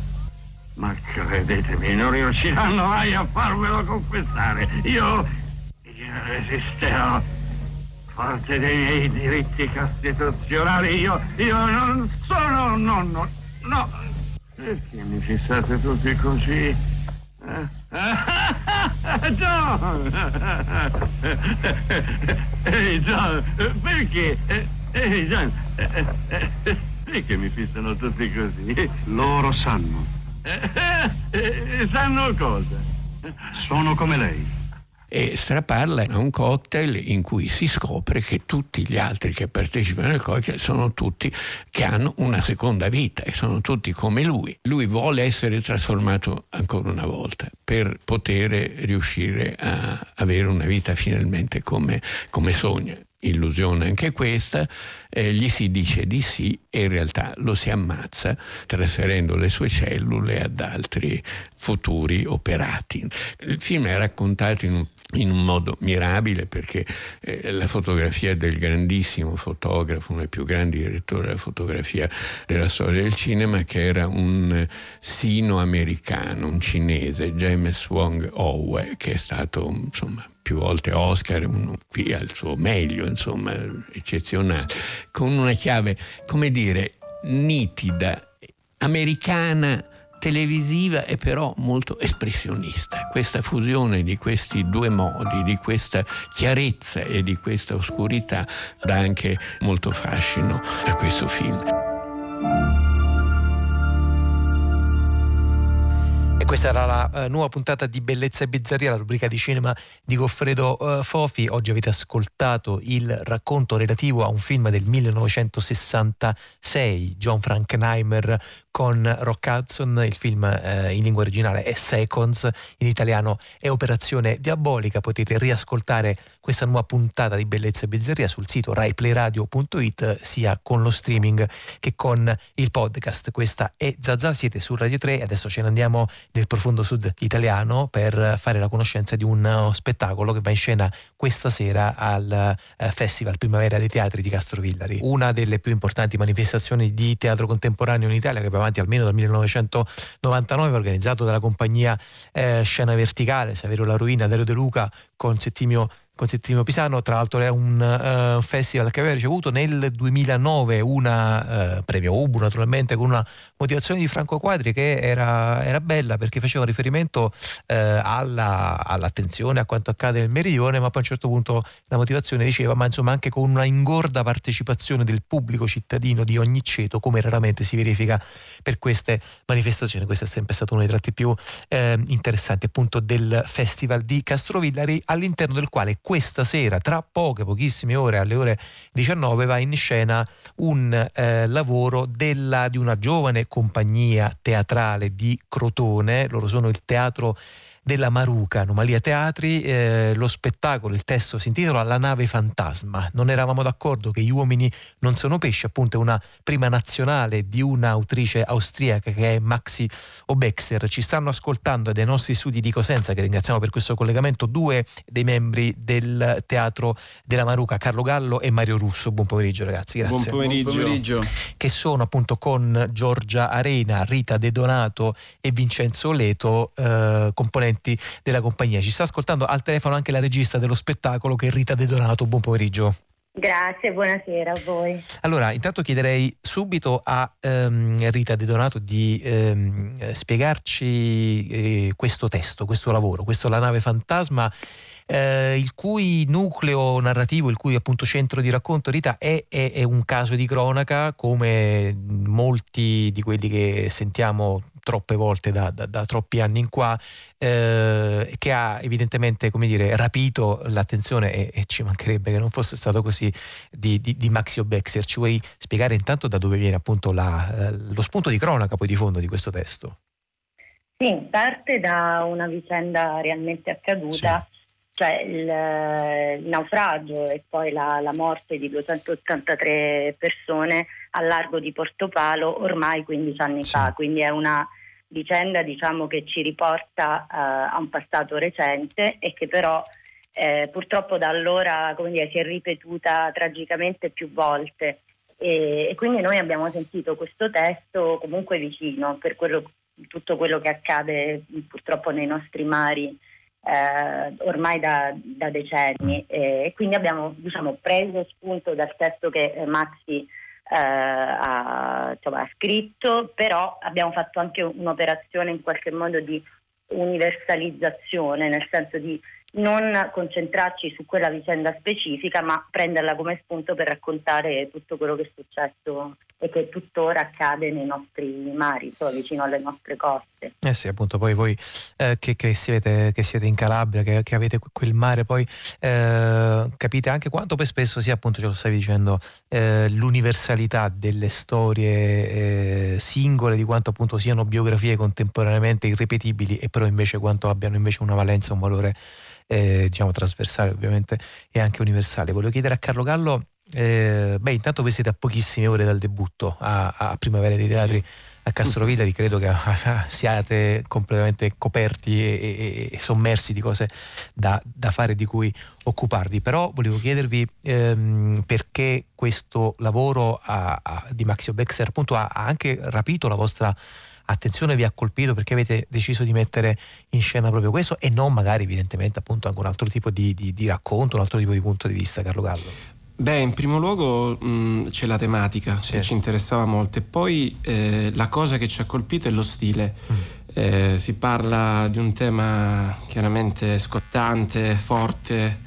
Ma credetemi, non riusciranno mai a farmelo confessare. Io, io resisterò forte dei miei diritti costituzionali. Io, io non sono nonno. No, perché mi fissate tutti così? Eh? John! Ehi John, perché? Ehi John, perché mi fissano tutti così? Loro sanno. sanno cosa? Sono come lei. E straparla a un cocktail in cui si scopre che tutti gli altri che partecipano al cocktail sono tutti che hanno una seconda vita e sono tutti come lui. Lui vuole essere trasformato ancora una volta per poter riuscire a avere una vita finalmente come, come sogna illusione anche questa, eh, gli si dice di sì e in realtà lo si ammazza trasferendo le sue cellule ad altri futuri operati. Il film è raccontato in un in un modo mirabile perché eh, la fotografia del grandissimo fotografo, uno dei più grandi direttori della fotografia della storia del cinema, che era un sino-americano, un cinese, James Wong Owe, che è stato insomma più volte Oscar, qui al suo meglio, insomma, eccezionale, con una chiave, come dire, nitida, americana, televisiva e però molto espressionista. Questa fusione di questi due modi, di questa chiarezza e di questa oscurità dà anche molto fascino a questo film. Questa era la uh, nuova puntata di Bellezza e Bizzarria, la rubrica di cinema di Goffredo uh, Fofi. Oggi avete ascoltato il racconto relativo a un film del 1966, John Frankenheimer con Rock Hudson. Il film uh, in lingua originale è Seconds, in italiano è Operazione Diabolica. Potete riascoltare questa nuova puntata di Bellezza e Bizzarria sul sito raiplayradio.it sia con lo streaming che con il podcast. Questa è Zazà, siete su Radio 3 e adesso ce ne andiamo del profondo sud italiano per fare la conoscenza di un uh, spettacolo che va in scena questa sera al uh, Festival Primavera dei Teatri di Castrovillari, una delle più importanti manifestazioni di teatro contemporaneo in Italia che va avanti almeno dal 1999, organizzato dalla compagnia eh, Scena Verticale, Saverio La Ruina, Dario De Luca con Settimio con Settimio Pisano, tra l'altro è un uh, festival che aveva ricevuto nel 2009 una uh, premio Ubu naturalmente con una motivazione di Franco Quadri che era, era bella perché faceva riferimento uh, alla, all'attenzione a quanto accade nel meridione ma poi a un certo punto la motivazione diceva ma insomma anche con una ingorda partecipazione del pubblico cittadino di ogni ceto come raramente si verifica per queste manifestazioni. Questo è sempre stato uno dei tratti più eh, interessanti appunto del festival di Castrovillari all'interno del quale questa sera, tra poche, pochissime ore, alle ore 19, va in scena un eh, lavoro della, di una giovane compagnia teatrale di Crotone, loro sono il teatro della Maruca, Anomalia Teatri, eh, lo spettacolo, il testo si intitola La nave fantasma. Non eravamo d'accordo che gli uomini non sono pesci, appunto è una prima nazionale di un'autrice austriaca che è Maxi Obexer. Ci stanno ascoltando dai nostri studi di Cosenza, che ringraziamo per questo collegamento, due dei membri del teatro della Maruca, Carlo Gallo e Mario Russo. Buon pomeriggio ragazzi, grazie. Buon pomeriggio. Buon pomeriggio. Che sono appunto con Giorgia Arena, Rita De Donato e Vincenzo Leto, eh, componenti componenti della compagnia. Ci sta ascoltando al telefono anche la regista dello spettacolo che è Rita De Donato. Buon pomeriggio. Grazie, buonasera a voi. Allora, intanto chiederei subito a um, Rita De Donato di um, spiegarci eh, questo testo, questo lavoro, questo La nave fantasma. Eh, il cui nucleo narrativo, il cui appunto centro di racconto, Rita, è, è, è, un caso di cronaca come molti di quelli che sentiamo troppe volte da, da, da troppi anni in qua, eh, che ha evidentemente come dire, rapito l'attenzione e, e, ci mancherebbe che non fosse stato così di, di, di Maxio Bexer. Ci vuoi spiegare intanto da dove viene appunto la, eh, lo spunto di cronaca poi di fondo di questo testo? Sì, parte da una vicenda realmente accaduta. Sì cioè il, il, naufragio e poi la, la, morte di 283 persone al largo di Portopalo ormai 15 anni sì. fa, quindi è una vicenda diciamo, che ci riporta uh, a un passato recente e che però eh, purtroppo da allora dire, si è ripetuta tragicamente più volte. E, e, quindi noi abbiamo sentito questo testo comunque vicino per quello, tutto quello che accade purtroppo nei nostri mari eh, ormai da, da decenni. E quindi abbiamo diciamo, preso spunto dal testo che eh, Maxi eh, ha, insomma, ha, scritto, però abbiamo fatto anche un'operazione in qualche modo di universalizzazione, nel senso di non concentrarci su quella vicenda specifica, ma prenderla come spunto per raccontare tutto quello che è successo e che tuttora accade nei nostri mari, so, vicino alle nostre coste. Eh sì, appunto, poi voi eh, che, che, siete, che, siete, in Calabria, che, che avete quel mare, poi eh, capite anche quanto poi spesso sia, appunto, ce lo stavi dicendo, eh, l'universalità delle storie eh, singole, di quanto appunto siano biografie contemporaneamente irripetibili e però invece quanto abbiano invece una valenza, un valore eh, diciamo trasversale ovviamente e anche universale. Voglio chiedere a Carlo Gallo, eh, beh intanto voi siete a pochissime ore dal debutto a, a Primavera dei Teatri. Sì. A Castrovillari credo che siate completamente coperti e, e, e sommersi di cose da, da, fare di cui occuparvi. Però volevo chiedervi ehm, perché questo lavoro a, a, di Maxio Bexer appunto ha, ha anche rapito la vostra attenzione vi ha colpito perché avete deciso di mettere in scena proprio questo e non magari evidentemente appunto anche un altro tipo di, di, di racconto, un altro tipo di punto di vista, Carlo Gallo? Beh, in primo luogo mh, c'è la tematica sì. che ci interessava molto e poi eh, la cosa che ci ha colpito è lo stile. Mm. Eh, si parla di un tema chiaramente scottante, forte,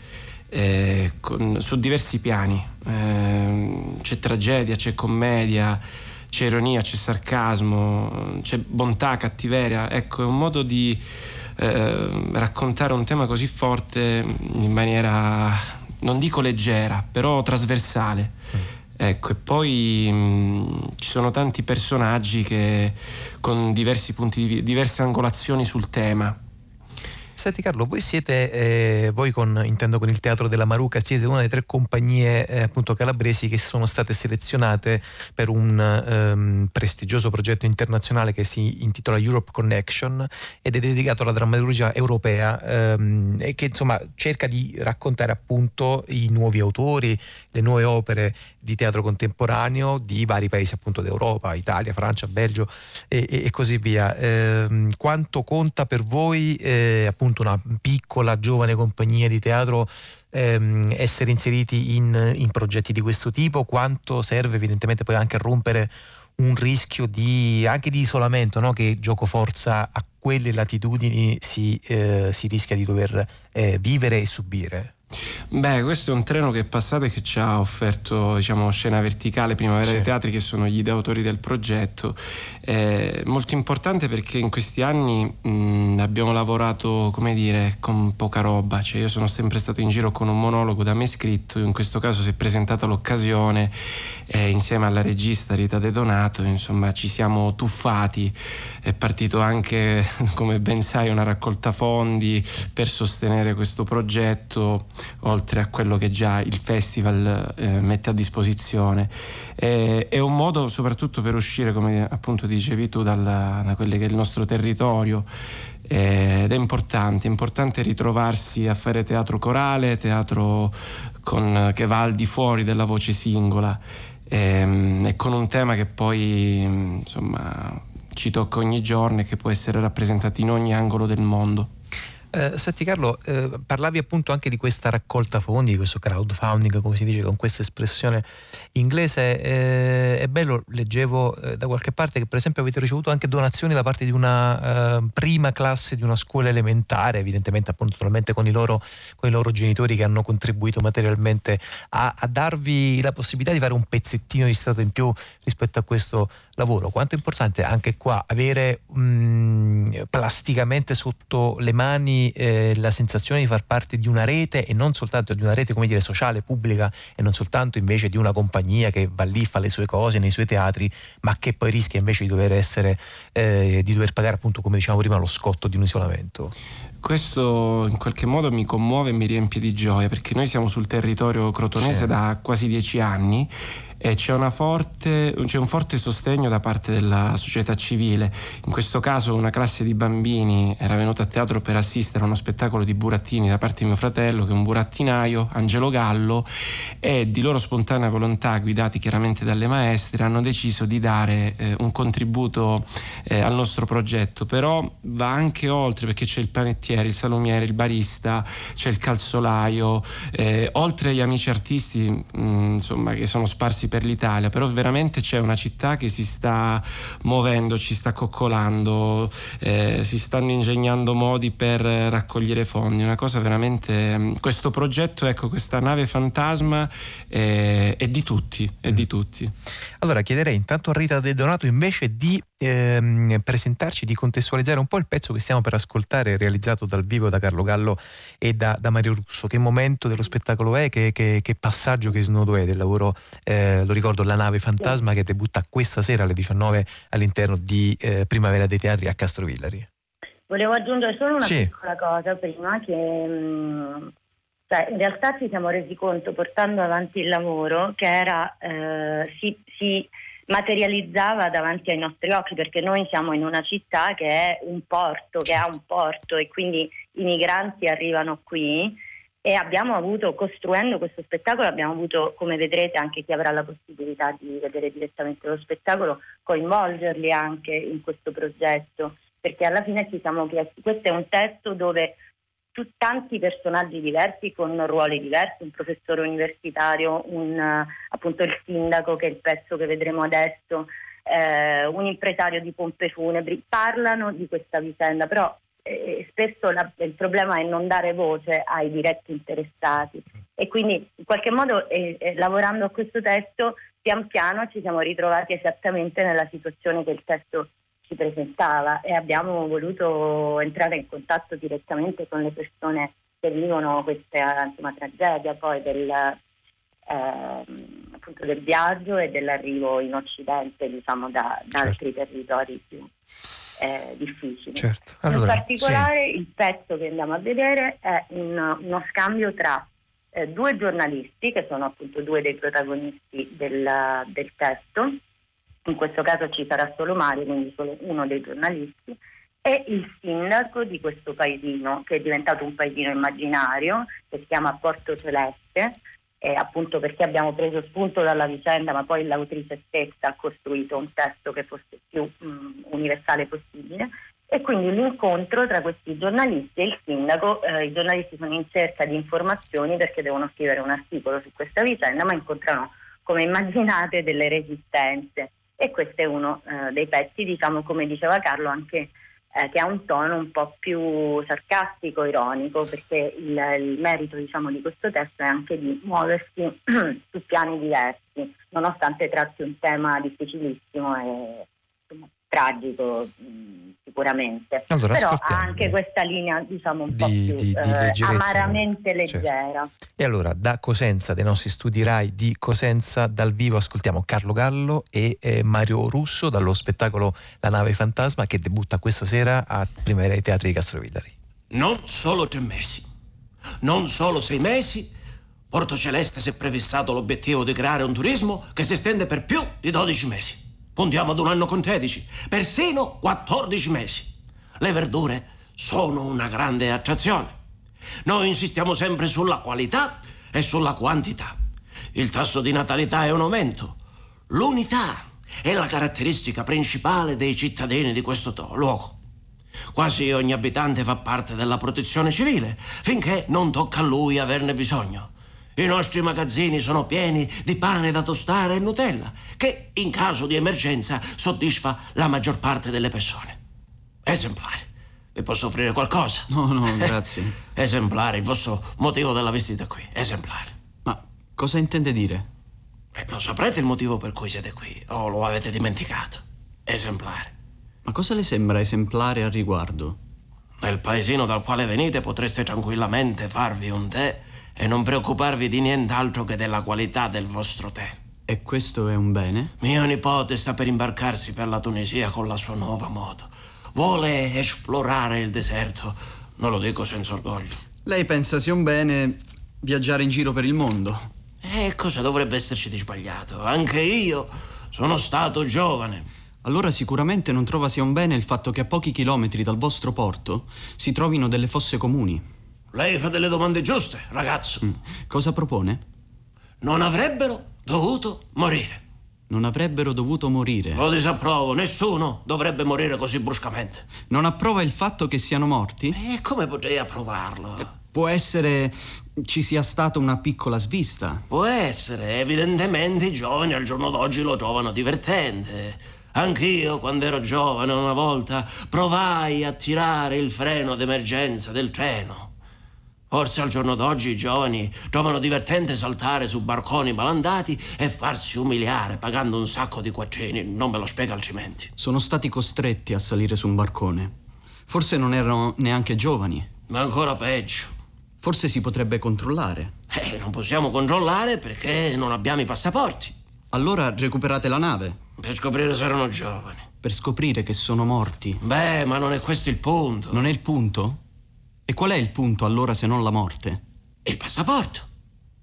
eh, con, su diversi piani. Eh, c'è tragedia, c'è commedia, c'è ironia, c'è sarcasmo, c'è bontà, cattiveria. Ecco, è un modo di eh, raccontare un tema così forte in maniera, non dico leggera, però trasversale. Mm. Ecco, e poi mh, ci sono tanti personaggi che con diversi punti di vista, diverse angolazioni sul tema. Senti Carlo, voi siete, eh, voi con, intendo con il Teatro della Maruca, siete una delle tre compagnie eh, appunto calabresi che sono state selezionate per un ehm, prestigioso progetto internazionale che si intitola Europe Connection ed è dedicato alla drammaturgia europea ehm, e che insomma cerca di raccontare appunto i nuovi autori, le nuove opere di teatro contemporaneo di vari paesi appunto d'Europa, Italia, Francia, Belgio e, e, e così via. Eh, quanto conta per voi eh, appunto una piccola giovane compagnia di teatro ehm, essere inseriti in, in, progetti di questo tipo? Quanto serve evidentemente poi anche a rompere un rischio di, anche di isolamento no? che gioco forza a quelle latitudini si, eh, si rischia di dover eh, vivere e subire? Beh, questo è un treno che è passato e che ci ha offerto diciamo, scena verticale Primavera sì. dei Teatri, che sono gli ideatori del progetto. È molto importante perché in questi anni mh, abbiamo lavorato, come dire, con poca roba. Cioè, io sono sempre stato in giro con un monologo da me scritto, in questo caso si è presentata l'occasione eh, insieme alla regista Rita De Donato, insomma ci siamo tuffati. È partito anche, come ben sai, una raccolta fondi per sostenere questo progetto oltre a quello che già il festival eh, mette a disposizione. Eh, è un modo soprattutto per uscire, come appunto dicevi tu, dalla, da quello che è il nostro territorio eh, ed è importante, è importante ritrovarsi a fare teatro corale, teatro con, che va al di fuori della voce singola ehm, e con un tema che poi insomma ci tocca ogni giorno e che può essere rappresentato in ogni angolo del mondo. Eh, senti Carlo, eh, parlavi appunto anche di questa raccolta fondi, di questo crowdfunding, come si dice con questa espressione inglese. Eh, è bello, leggevo eh, da qualche parte che per esempio avete ricevuto anche donazioni da parte di una eh, prima classe di una scuola elementare, evidentemente appunto naturalmente con i loro, con i loro genitori che hanno contribuito materialmente a, a darvi la possibilità di fare un pezzettino di stato in più rispetto a questo lavoro. Quanto è importante anche qua avere mh, plasticamente sotto le mani eh, la sensazione di far parte di una rete e non soltanto di una rete come dire sociale, pubblica e non soltanto invece di una compagnia che va lì, fa le sue cose nei suoi teatri, ma che poi rischia invece di dover essere, eh, di dover pagare appunto come diciamo prima lo scotto di un isolamento. Questo in qualche modo mi commuove e mi riempie di gioia perché noi siamo sul territorio crotonese sì. da quasi dieci anni e c'è, forte, c'è, un forte sostegno da parte della società civile. In questo caso una classe di bambini era venuta a teatro per assistere a uno spettacolo di burattini da parte di mio fratello, che è un burattinaio, Angelo Gallo, e di loro spontanea volontà, guidati chiaramente dalle maestre, hanno deciso di dare eh, un contributo eh, al nostro progetto. Però va anche oltre perché c'è il panettino portiere, il salumiere, il barista, c'è il calzolaio, eh, oltre agli amici artisti mh, mm, insomma, che sono sparsi per l'Italia, però veramente c'è una città che si sta muovendo, ci sta coccolando, eh, si stanno ingegnando modi per raccogliere fondi, una cosa veramente... Mm, questo progetto, ecco, questa nave fantasma è, è di tutti, è di tutti. Allora chiederei intanto a Rita Del Donato invece di ehm, presentarci, di contestualizzare un po' il pezzo che stiamo per ascoltare, realizzato dal vivo da Carlo Gallo e da, da Mario Russo. Che momento dello spettacolo è? Che, che, che passaggio, che snodo è del lavoro, eh, lo ricordo, La nave fantasma che debutta questa sera alle 19 all'interno di eh, Primavera dei Teatri a Castrovillari. Volevo aggiungere solo una sì. piccola cosa prima che mh, mm, cioè, in realtà ci siamo resi conto portando avanti il lavoro che era, eh, si, si, materializzava davanti ai nostri occhi perché noi siamo in una città che è un porto, che ha un porto e quindi i migranti arrivano qui. E abbiamo avuto, costruendo questo spettacolo, abbiamo avuto, come vedrete, anche chi avrà la possibilità di vedere direttamente lo spettacolo, coinvolgerli anche in questo progetto, perché alla fine ci siamo chiesti, questo è un testo dove su tanti personaggi diversi con ruoli diversi, un professore universitario, un, appunto il sindaco che è il pezzo che vedremo adesso, eh, un impresario di pompe funebri, parlano di questa vicenda, però eh, spesso la, il problema è non dare voce ai diretti interessati. E quindi in qualche modo eh, eh lavorando a questo testo pian piano ci siamo ritrovati esattamente nella situazione che il testo si presentava e abbiamo voluto entrare in contatto direttamente con le persone che vivono questa insomma, tragedia poi del, eh, del, viaggio e dell'arrivo in Occidente diciamo, da, da certo. altri territori più eh, difficili. Certo. Allora, in particolare sì. il pezzo che andiamo a vedere è un, uno scambio tra eh, due giornalisti che sono appunto due dei protagonisti del, del testo in questo caso ci sarà solo Mario, quindi solo uno dei giornalisti, e il sindaco di questo paesino, che è diventato un paesino immaginario, che si chiama Porto Celeste, eh, appunto perché abbiamo preso spunto dalla vicenda, ma poi l'autrice stessa ha costruito un testo che fosse più mh, universale possibile. E quindi l'incontro tra questi giornalisti e il sindaco, eh, i giornalisti sono in cerca di informazioni perché devono scrivere un articolo su questa vicenda, ma incontrano, come immaginate, delle resistenze e questo è uno eh, dei pezzi, diciamo come diceva Carlo, anche eh, che ha un tono un po' più sarcastico, ironico, perché il, il merito diciamo, di questo testo è anche di muoversi su piani diversi, nonostante tratti un tema difficilissimo e tragico mh, sicuramente, allora, però ha anche questa linea diciamo un di, po' più di, di eh, amaramente certo. leggera. Certo. E allora da Cosenza, dei nostri studi RAI di Cosenza, dal vivo ascoltiamo Carlo Gallo e eh, Mario Russo dallo spettacolo La nave fantasma che debutta questa sera a Primavera ai Teatri di Castrovillari. Non solo tre mesi, non solo sei mesi, Porto Celeste si è prefissato l'obiettivo di creare un turismo che si estende per più di 12 mesi. Puntiamo ad un anno con 13, persino 14 mesi. Le verdure sono una grande attrazione. Noi insistiamo sempre sulla qualità e sulla quantità. Il tasso di natalità è un aumento. L'unità è la caratteristica principale dei cittadini di questo luogo. Quasi ogni abitante fa parte della protezione civile, finché non tocca a lui averne bisogno. I nostri magazzini sono pieni di pane da tostare e Nutella, che in caso di emergenza soddisfa la maggior parte delle persone. Esemplare. Vi posso offrire qualcosa? No, no, grazie. Esemplare, il vostro motivo della visita qui. Esemplare. Ma cosa intende dire? Eh, lo saprete il motivo per cui siete qui, o lo avete dimenticato? Esemplare. Ma cosa le sembra esemplare al riguardo? Nel paesino dal quale venite potreste tranquillamente farvi un tè e non preoccuparvi di nient'altro che della qualità del vostro tè. E questo è un bene? Mio nipote sta per imbarcarsi per la Tunisia con la sua nuova moto. Vuole esplorare il deserto. Non lo dico senza orgoglio. Lei pensa sia un bene viaggiare in giro per il mondo? E cosa dovrebbe esserci di sbagliato? Anche io sono stato giovane. Allora sicuramente non trova sia un bene il fatto che a pochi chilometri dal vostro porto si trovino delle fosse comuni. Lei fa delle domande giuste, ragazzo. Mm. Cosa propone? Non avrebbero dovuto morire. Non avrebbero dovuto morire. Lo disapprovo, nessuno dovrebbe morire così bruscamente. Non approva il fatto che siano morti? E come potrei approvarlo? Può essere ci sia stata una piccola svista. Può essere, evidentemente i giovani al giorno d'oggi lo trovano divertente. Anch'io, quando ero giovane, una volta provai a tirare il freno d'emergenza del treno. Forse al giorno d'oggi i giovani trovano divertente saltare su barconi malandati e farsi umiliare pagando un sacco di quattrini. Non me lo spiega altrimenti. Sono stati costretti a salire su un barcone. Forse non erano neanche giovani. Ma ancora peggio. Forse si potrebbe controllare. Eh, non possiamo controllare perché non abbiamo i passaporti. Allora recuperate la nave. Per scoprire se erano giovani. Per scoprire che sono morti. Beh, ma non è questo il punto. Non è il punto? E qual è il punto allora se non la morte? Il passaporto.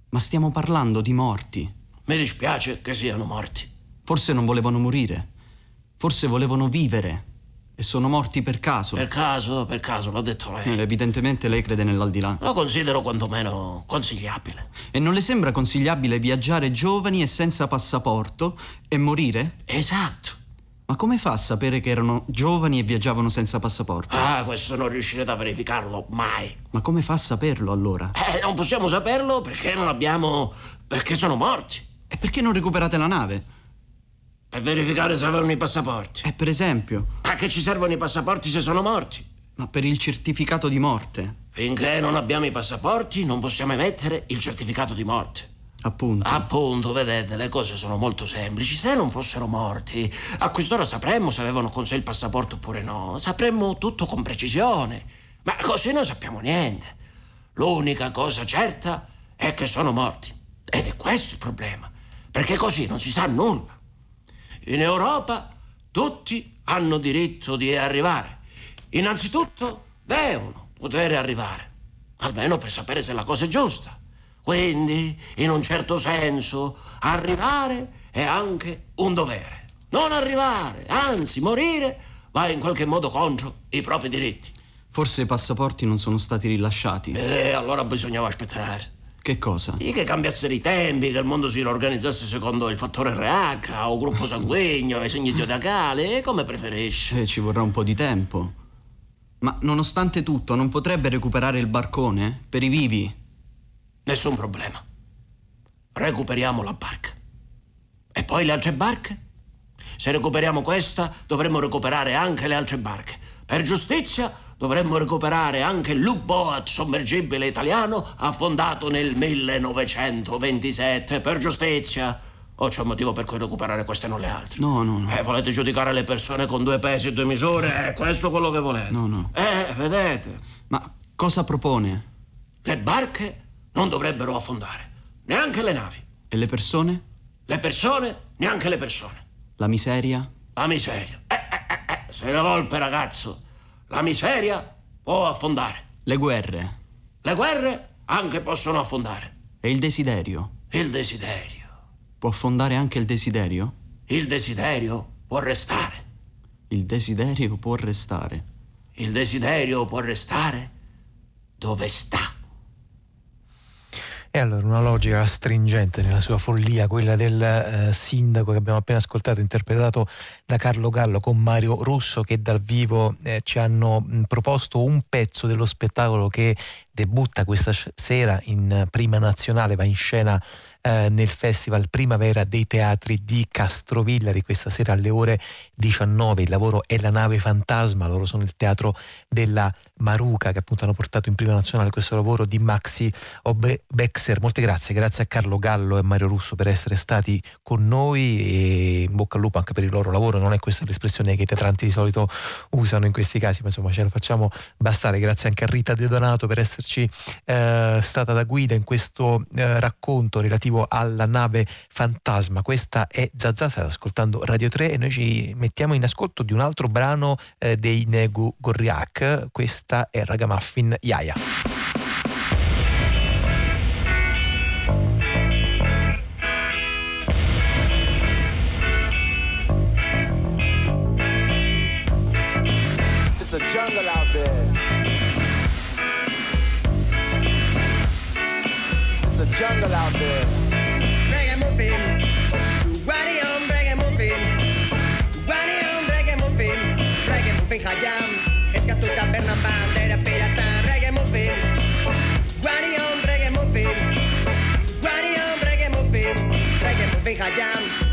Ma stiamo parlando di morti. Mi dispiace che siano morti. Forse non volevano morire. Forse volevano vivere. E sono morti per caso. Per caso, per caso, l'ha detto lei. Eh, evidentemente lei crede nell'aldilà. Lo considero quantomeno consigliabile. E non le sembra consigliabile viaggiare giovani e senza passaporto e morire? Esatto. Ma come fa a sapere che erano giovani e viaggiavano senza passaporto? Ah, questo non riuscirete a verificarlo mai. Ma come fa a saperlo allora? Eh, non possiamo saperlo perché non abbiamo. perché sono morti. E perché non recuperate la nave? Per verificare se avevano i passaporti. Eh, per esempio. A che ci servono i passaporti se sono morti? Ma per il certificato di morte. Finché non abbiamo i passaporti non possiamo emettere il certificato di morte. Appunto. Appunto, vedete, le cose sono molto semplici. Se non fossero morti, a quest'ora sapremmo se avevano con sé il passaporto oppure no. Sapremmo tutto con precisione. Ma così non sappiamo niente. L'unica cosa certa è che sono morti. Ed è questo il problema. Perché così non si sa nulla. In Europa tutti hanno diritto di arrivare. Innanzitutto devono poter arrivare. Almeno per sapere se la cosa è giusta. Quindi, in un certo senso, arrivare è anche un dovere. Non arrivare, anzi morire, va in qualche modo contro i propri diritti. Forse i passaporti non sono stati rilasciati. E allora bisognava aspettare. Che cosa? E che cambiassero i tempi, che il mondo si riorganizzasse secondo il fattore RH o gruppo sanguigno, i segni zodiacali, come preferisci. Eh, ci vorrà un po' di tempo. Ma nonostante tutto, non potrebbe recuperare il barcone? Per i vivi? Nessun problema. Recuperiamo la barca. E poi le altre barche? Se recuperiamo questa, dovremmo recuperare anche le altre barche. Per giustizia, dovremmo recuperare anche l'U-Boat sommergibile italiano affondato nel 1927. Per giustizia. O c'è un motivo per cui recuperare queste e non le altre? No, no, no. Eh, volete giudicare le persone con due pesi e due misure? È questo quello che volete? No, no. Eh, vedete. Ma cosa propone? Le barche non dovrebbero affondare, neanche le navi. E le persone? Le persone, neanche le persone. La miseria? La miseria. Eh, eh, eh, eh. sei una volpe, ragazzo. La miseria può affondare. Le guerre? Le guerre anche possono affondare. E il desiderio? Il desiderio. Può affondare anche il desiderio? Il desiderio può restare. Il desiderio può restare. Il desiderio può restare dove sta. E allora una logica stringente nella sua follia, quella del eh, sindaco che abbiamo appena ascoltato, interpretato da Carlo Gallo con Mario Russo, che dal vivo eh, ci hanno mh, proposto un pezzo dello spettacolo che debutta questa sera in prima nazionale, va in scena eh, nel Festival Primavera dei Teatri di Castrovillari questa sera alle ore 19. Il lavoro è La nave fantasma, loro sono il teatro della Maruca che appunto hanno portato in prima nazionale questo lavoro di Maxi Obexer. Molte grazie, grazie a Carlo Gallo e Mario Russo per essere stati con noi e in bocca al lupo anche per il loro lavoro. Non è questa l'espressione che i teatranti di solito usano in questi casi, ma insomma ce la facciamo bastare. Grazie anche a Rita De Donato per esserci eh, stata da guida in questo eh, racconto relativo alla nave fantasma. Questa è Zazza, state ascoltando Radio 3 e noi ci mettiamo in ascolto di un altro brano eh, dei Negu Gorriak. Questa è Ragamuffin Yaya. jungle out there. Reggae muffin, Guari on reggae muffin, Guari on reggae muffin, reggae muffin hayam, eskatu taberna bandera pirata, reggae muffin, Guari on reggae muffin, reggae muffin, reggae muffin hayam.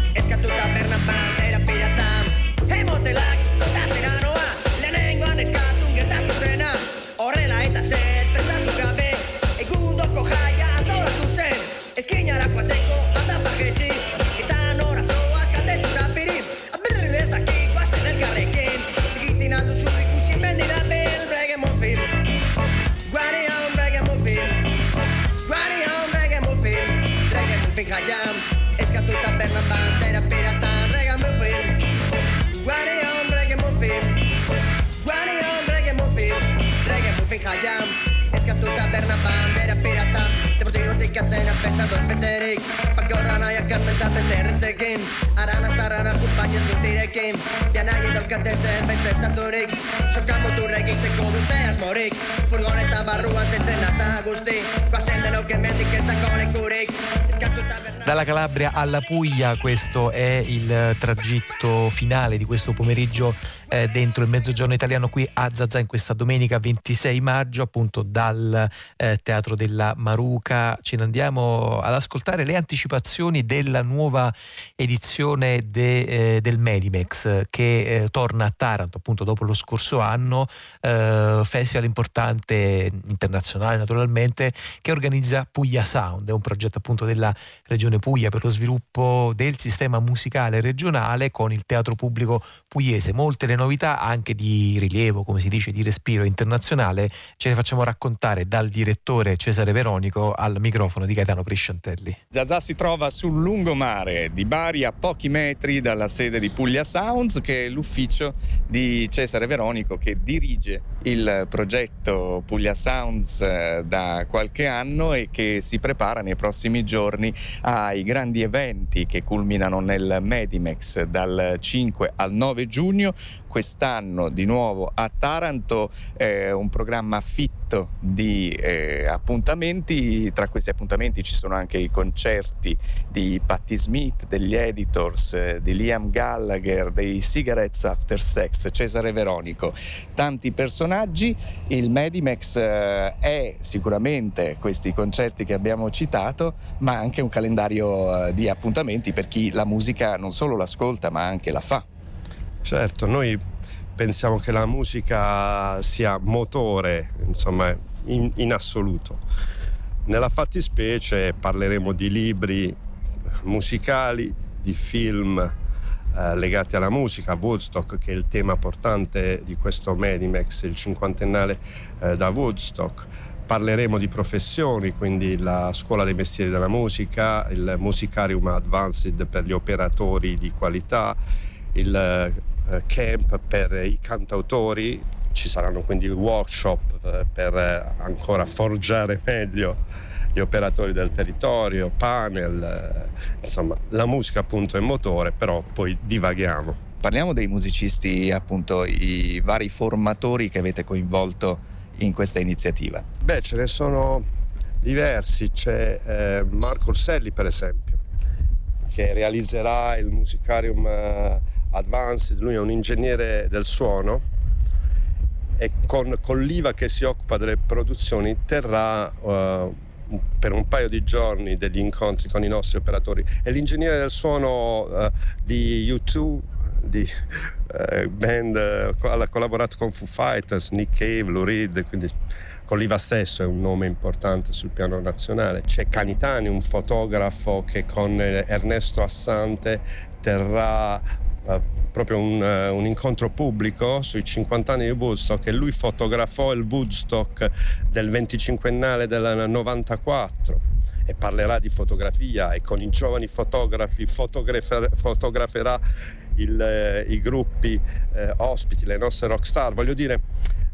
pija jam. Eskatuta berna bandera pirata Deportiko dikaten apesan dut beterik Peterik Pakorrana ja karmenta beste errestekin Arana starrana kumpainez dutirekin Ja nahi dauzkatezen behin Soka moturrek egiteko dute asmorik Furgoneta barruan zezen eta guzti Guazen denok emendik ez dako lekurik Eskatu taberna Dalla Calabria alla Puglia, questo è il tragitto finale di questo pomeriggio eh, dentro il mezzogiorno italiano qui a Zazà in questa domenica 26 maggio, appunto dal eh, Teatro della Maruca. Ce ne andiamo ad ascoltare le anticipazioni della nuova edizione de, eh, del Medimex che torna a Taranto appunto dopo lo scorso anno, festival importante internazionale naturalmente che organizza Puglia Sound, è un progetto appunto della regione Puglia per lo sviluppo del sistema musicale regionale con il teatro pubblico pugliese. Molte le novità anche di rilievo, come si dice, di respiro internazionale, ce le facciamo raccontare dal direttore Cesare Veronico al microfono di Gaetano Prisciantelli. Zazà si trova sul lungomare di Bari a pochi metri dalla sede di Puglia Sounds che è l'ufficio di Cesare Veronico che dirige il progetto Puglia Sounds eh, da qualche anno e che si prepara nei prossimi giorni ai grandi eventi che culminano nel Medimex dal 5 al 9 giugno quest'anno di nuovo a Taranto eh, un programma fitto di eh, appuntamenti. Tra questi appuntamenti ci sono anche i concerti di Patti Smith degli Editors eh, di Liam Gallagher dei Cigarettes After Sex Cesare Veronico. Tanti personaggi. Il Medimex eh, è sicuramente questi concerti che abbiamo citato ma anche un calendario eh, di appuntamenti per chi la musica non solo l'ascolta ma anche la fa Certo, noi pensiamo che la musica sia motore, insomma, in, in assoluto. Nella fattispecie parleremo di libri musicali, di film eh, legati alla musica, Woodstock che è il tema portante di questo Medimex, il cinquantennale eh, da Woodstock. Parleremo di professioni, quindi la scuola dei mestieri della musica, il Musicarium Advanced per gli operatori di qualità, il camp per i cantautori, ci saranno quindi workshop eh, per eh, ancora forgiare meglio gli operatori del territorio, panel, insomma la musica appunto è motore, però poi divaghiamo. Parliamo dei musicisti, appunto i vari formatori che avete coinvolto in questa iniziativa. Beh, ce ne sono diversi, c'è eh, Marco Orselli per esempio, che realizzerà il musicarium eh, Advanced, lui è un ingegnere del suono e con, con l'IVA che si occupa delle produzioni terrà uh, per un paio di giorni degli incontri con i nostri operatori. È l'ingegnere del suono uh, di U2, di uh, band, ha collaborato con Foo Fighters, Nick Cave, Lou Reed, quindi con l'IVA stesso è un nome importante sul piano nazionale. C'è Canitani, un fotografo che con Ernesto Assante terrà proprio un, uh, un, incontro pubblico sui 50 anni di Woodstock e lui fotografò il Woodstock del 25ennale del 94 e parlerà di fotografia e con i giovani fotografi fotografer- fotograferà il, eh, i gruppi eh, ospiti, le nostre rockstar. Voglio dire,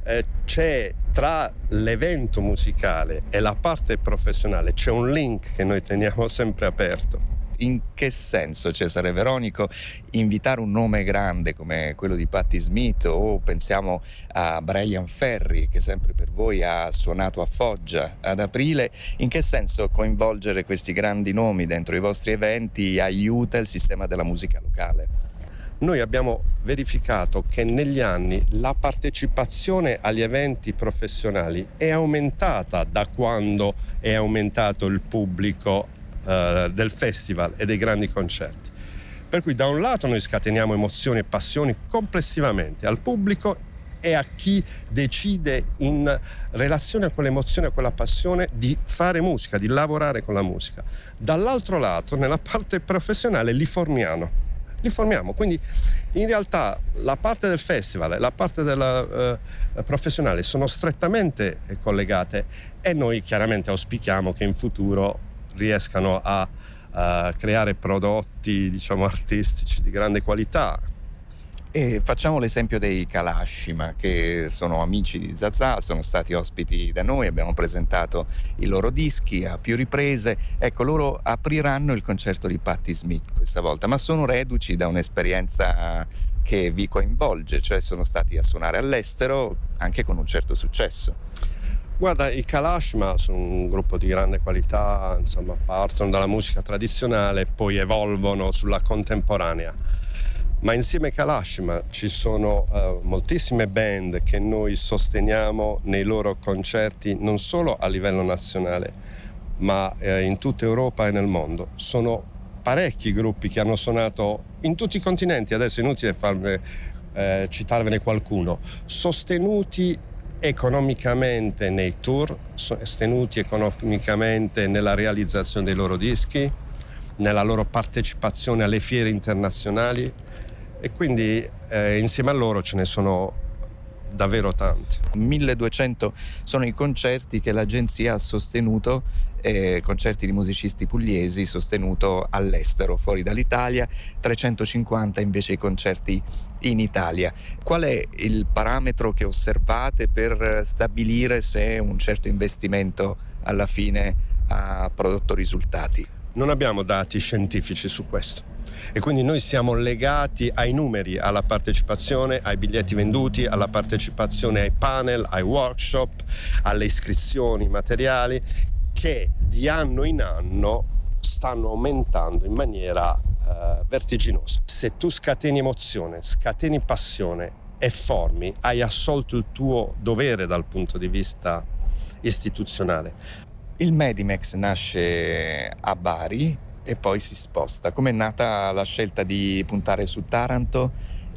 eh, c'è tra l'evento musicale e la parte professionale, c'è un link che noi teniamo sempre aperto in che senso Cesare Veronico invitare un nome grande come quello di Patti Smith o pensiamo a Brian Ferry che sempre per voi ha suonato a Foggia ad aprile, in che senso coinvolgere questi grandi nomi dentro i vostri eventi aiuta il sistema della musica locale? noi abbiamo verificato che negli anni la partecipazione agli eventi professionali è aumentata da quando è aumentato il pubblico eh, del festival e dei grandi concerti. Per cui da un lato noi scateniamo emozioni e passioni complessivamente al pubblico e a chi decide in relazione a quell'emozione, a quella passione di fare musica, di lavorare con la musica. Dall'altro lato, nella parte professionale, li formiamo. Li formiamo, quindi in realtà la parte del festival e la parte della, eh, professionale sono strettamente collegate e noi chiaramente auspichiamo che in futuro riescano a, a creare prodotti diciamo, artistici di grande qualità e facciamo l'esempio dei Kalashima che sono amici di Zazà, sono stati ospiti da noi, abbiamo presentato i loro dischi a più riprese. Ecco, loro apriranno il concerto di Patti Smith questa volta, ma sono reduci da un'esperienza che vi coinvolge, cioè sono stati a suonare all'estero anche con un certo successo. Guarda, i Kalashma sono un gruppo di grande qualità, insomma, partono dalla musica tradizionale e poi evolvono sulla contemporanea. Ma insieme a Kalashima ci sono uh, moltissime band che noi sosteniamo nei loro concerti non solo a livello nazionale ma uh, in tutta Europa e nel mondo. Sono parecchi gruppi che hanno suonato in tutti i continenti, adesso è inutile farne, uh, citarvene qualcuno, sostenuti economicamente nei tour, sostenuti economicamente nella realizzazione dei loro dischi, nella loro partecipazione alle fiere internazionali e quindi eh, insieme a loro ce ne sono davvero tanti. 1200 sono i concerti che l'agenzia ha sostenuto, eh, concerti di musicisti pugliesi sostenuto all'estero, fuori dall'Italia, 350 invece i concerti in Italia. Qual è il parametro che osservate per stabilire se un certo investimento alla fine ha prodotto risultati? Non abbiamo dati scientifici su questo e quindi noi siamo legati ai numeri, alla partecipazione, ai biglietti venduti, alla partecipazione ai panel, ai workshop, alle iscrizioni materiali che di anno in anno stanno aumentando in maniera uh, vertiginosa. Se tu scateni emozione, scateni passione e formi, hai assolto il tuo dovere dal punto di vista istituzionale. Il Medimex nasce a Bari e poi si sposta. Com'è nata la scelta di puntare su Taranto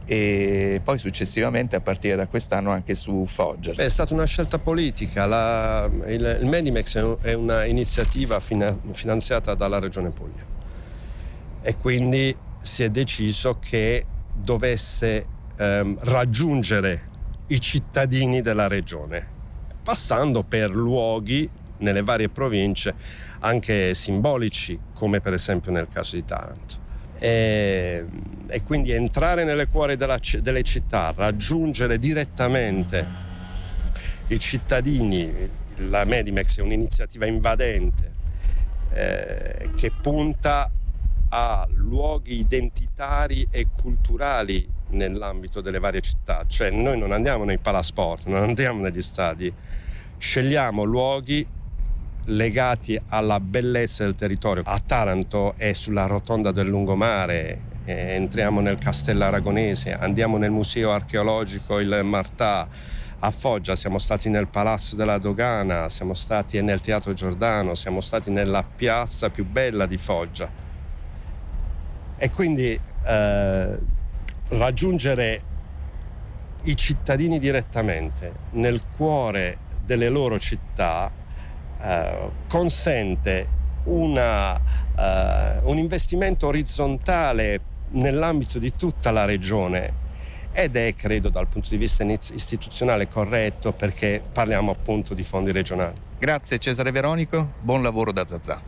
e poi successivamente a partire da quest'anno anche su Foggia? È stata una scelta politica. La, il, il, Medimex è un'iniziativa fina, finanziata dalla Regione Puglia e quindi si è deciso che dovesse ehm, raggiungere i cittadini della regione, passando per luoghi nelle varie province anche simbolici, come per esempio nel caso di Taranto. E, e quindi entrare nelle cuori della, delle città, raggiungere direttamente i cittadini, la Medimex è un'iniziativa invadente eh, che punta a luoghi identitari e culturali nell'ambito delle varie città, cioè noi non andiamo nei palasport, non andiamo negli stadi, scegliamo luoghi legati alla bellezza del territorio. A Taranto e sulla rotonda del lungomare, eh, entriamo nel castello aragonese, andiamo nel museo archeologico il Martà, a Foggia siamo stati nel Palazzo della Dogana, siamo stati nel Teatro Giordano, siamo stati nella piazza più bella di Foggia. E quindi eh, raggiungere i cittadini direttamente nel cuore delle loro città eh, consente una, eh, un investimento orizzontale nell'ambito di tutta la regione ed è, credo, dal punto di vista istituzionale corretto perché parliamo appunto di fondi regionali. Grazie Cesare Veronico, buon lavoro da Zazà.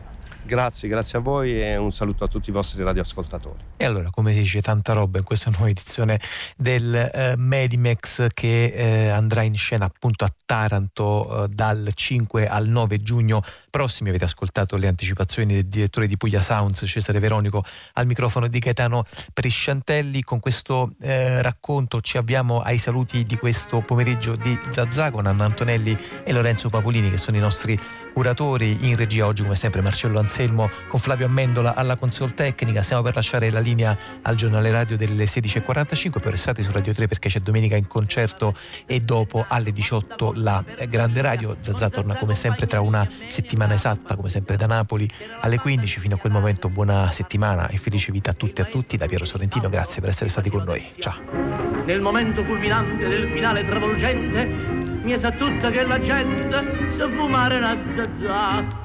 Grazie, grazie a voi e un saluto a tutti i vostri radioascoltatori. E allora, come si dice, tanta roba in questa nuova edizione del eh, Medimex che eh, andrà in scena appunto a Taranto eh, dal 5 al 9 giugno prossimi. Avete ascoltato le anticipazioni del direttore di Puglia Sounds, Cesare Veronico, al microfono di Gaetano Prisciantelli. Con questo eh, racconto ci avviamo ai saluti di questo pomeriggio di Zazà con Anna Antonelli e Lorenzo Pavolini che sono i nostri curatori in regia oggi come sempre Marcello Anzani Anselmo con Flavio Amendola alla console tecnica. Stiamo per lasciare la linea al giornale radio delle 16.45, poi restate su Radio 3 perché c'è domenica in concerto e dopo alle 18 la grande radio. Zazà torna come sempre tra una settimana esatta, come sempre da Napoli alle 15. Fino a quel momento buona settimana e felice vita a tutti e a tutti. Da Piero Sorrentino, grazie per essere stati con noi. Ciao. Nel momento culminante del finale travolgente, mi sa tutta che la gente sa fumare una zazà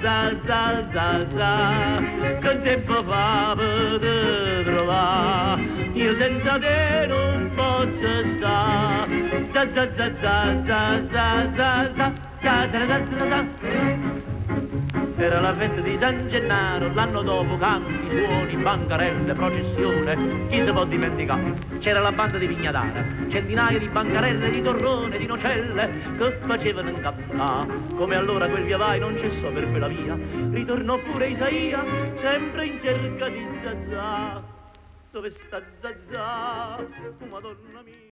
za za za za che tempo fa per trovare io senza te non posso stare za za za za za za za za za za za era la festa di San Gennaro, l'anno dopo canti, suoni, bancarelle, processione, chi si può dimenticare? C'era la banda di Vignadara, centinaia di bancarelle, di torrone, di nocelle, che facevano incappare. Come allora quel via vai non cessò per quella via, ritornò pure Isaia, sempre in cerca di Zazà. Dove sta Zazà? Madonna mia.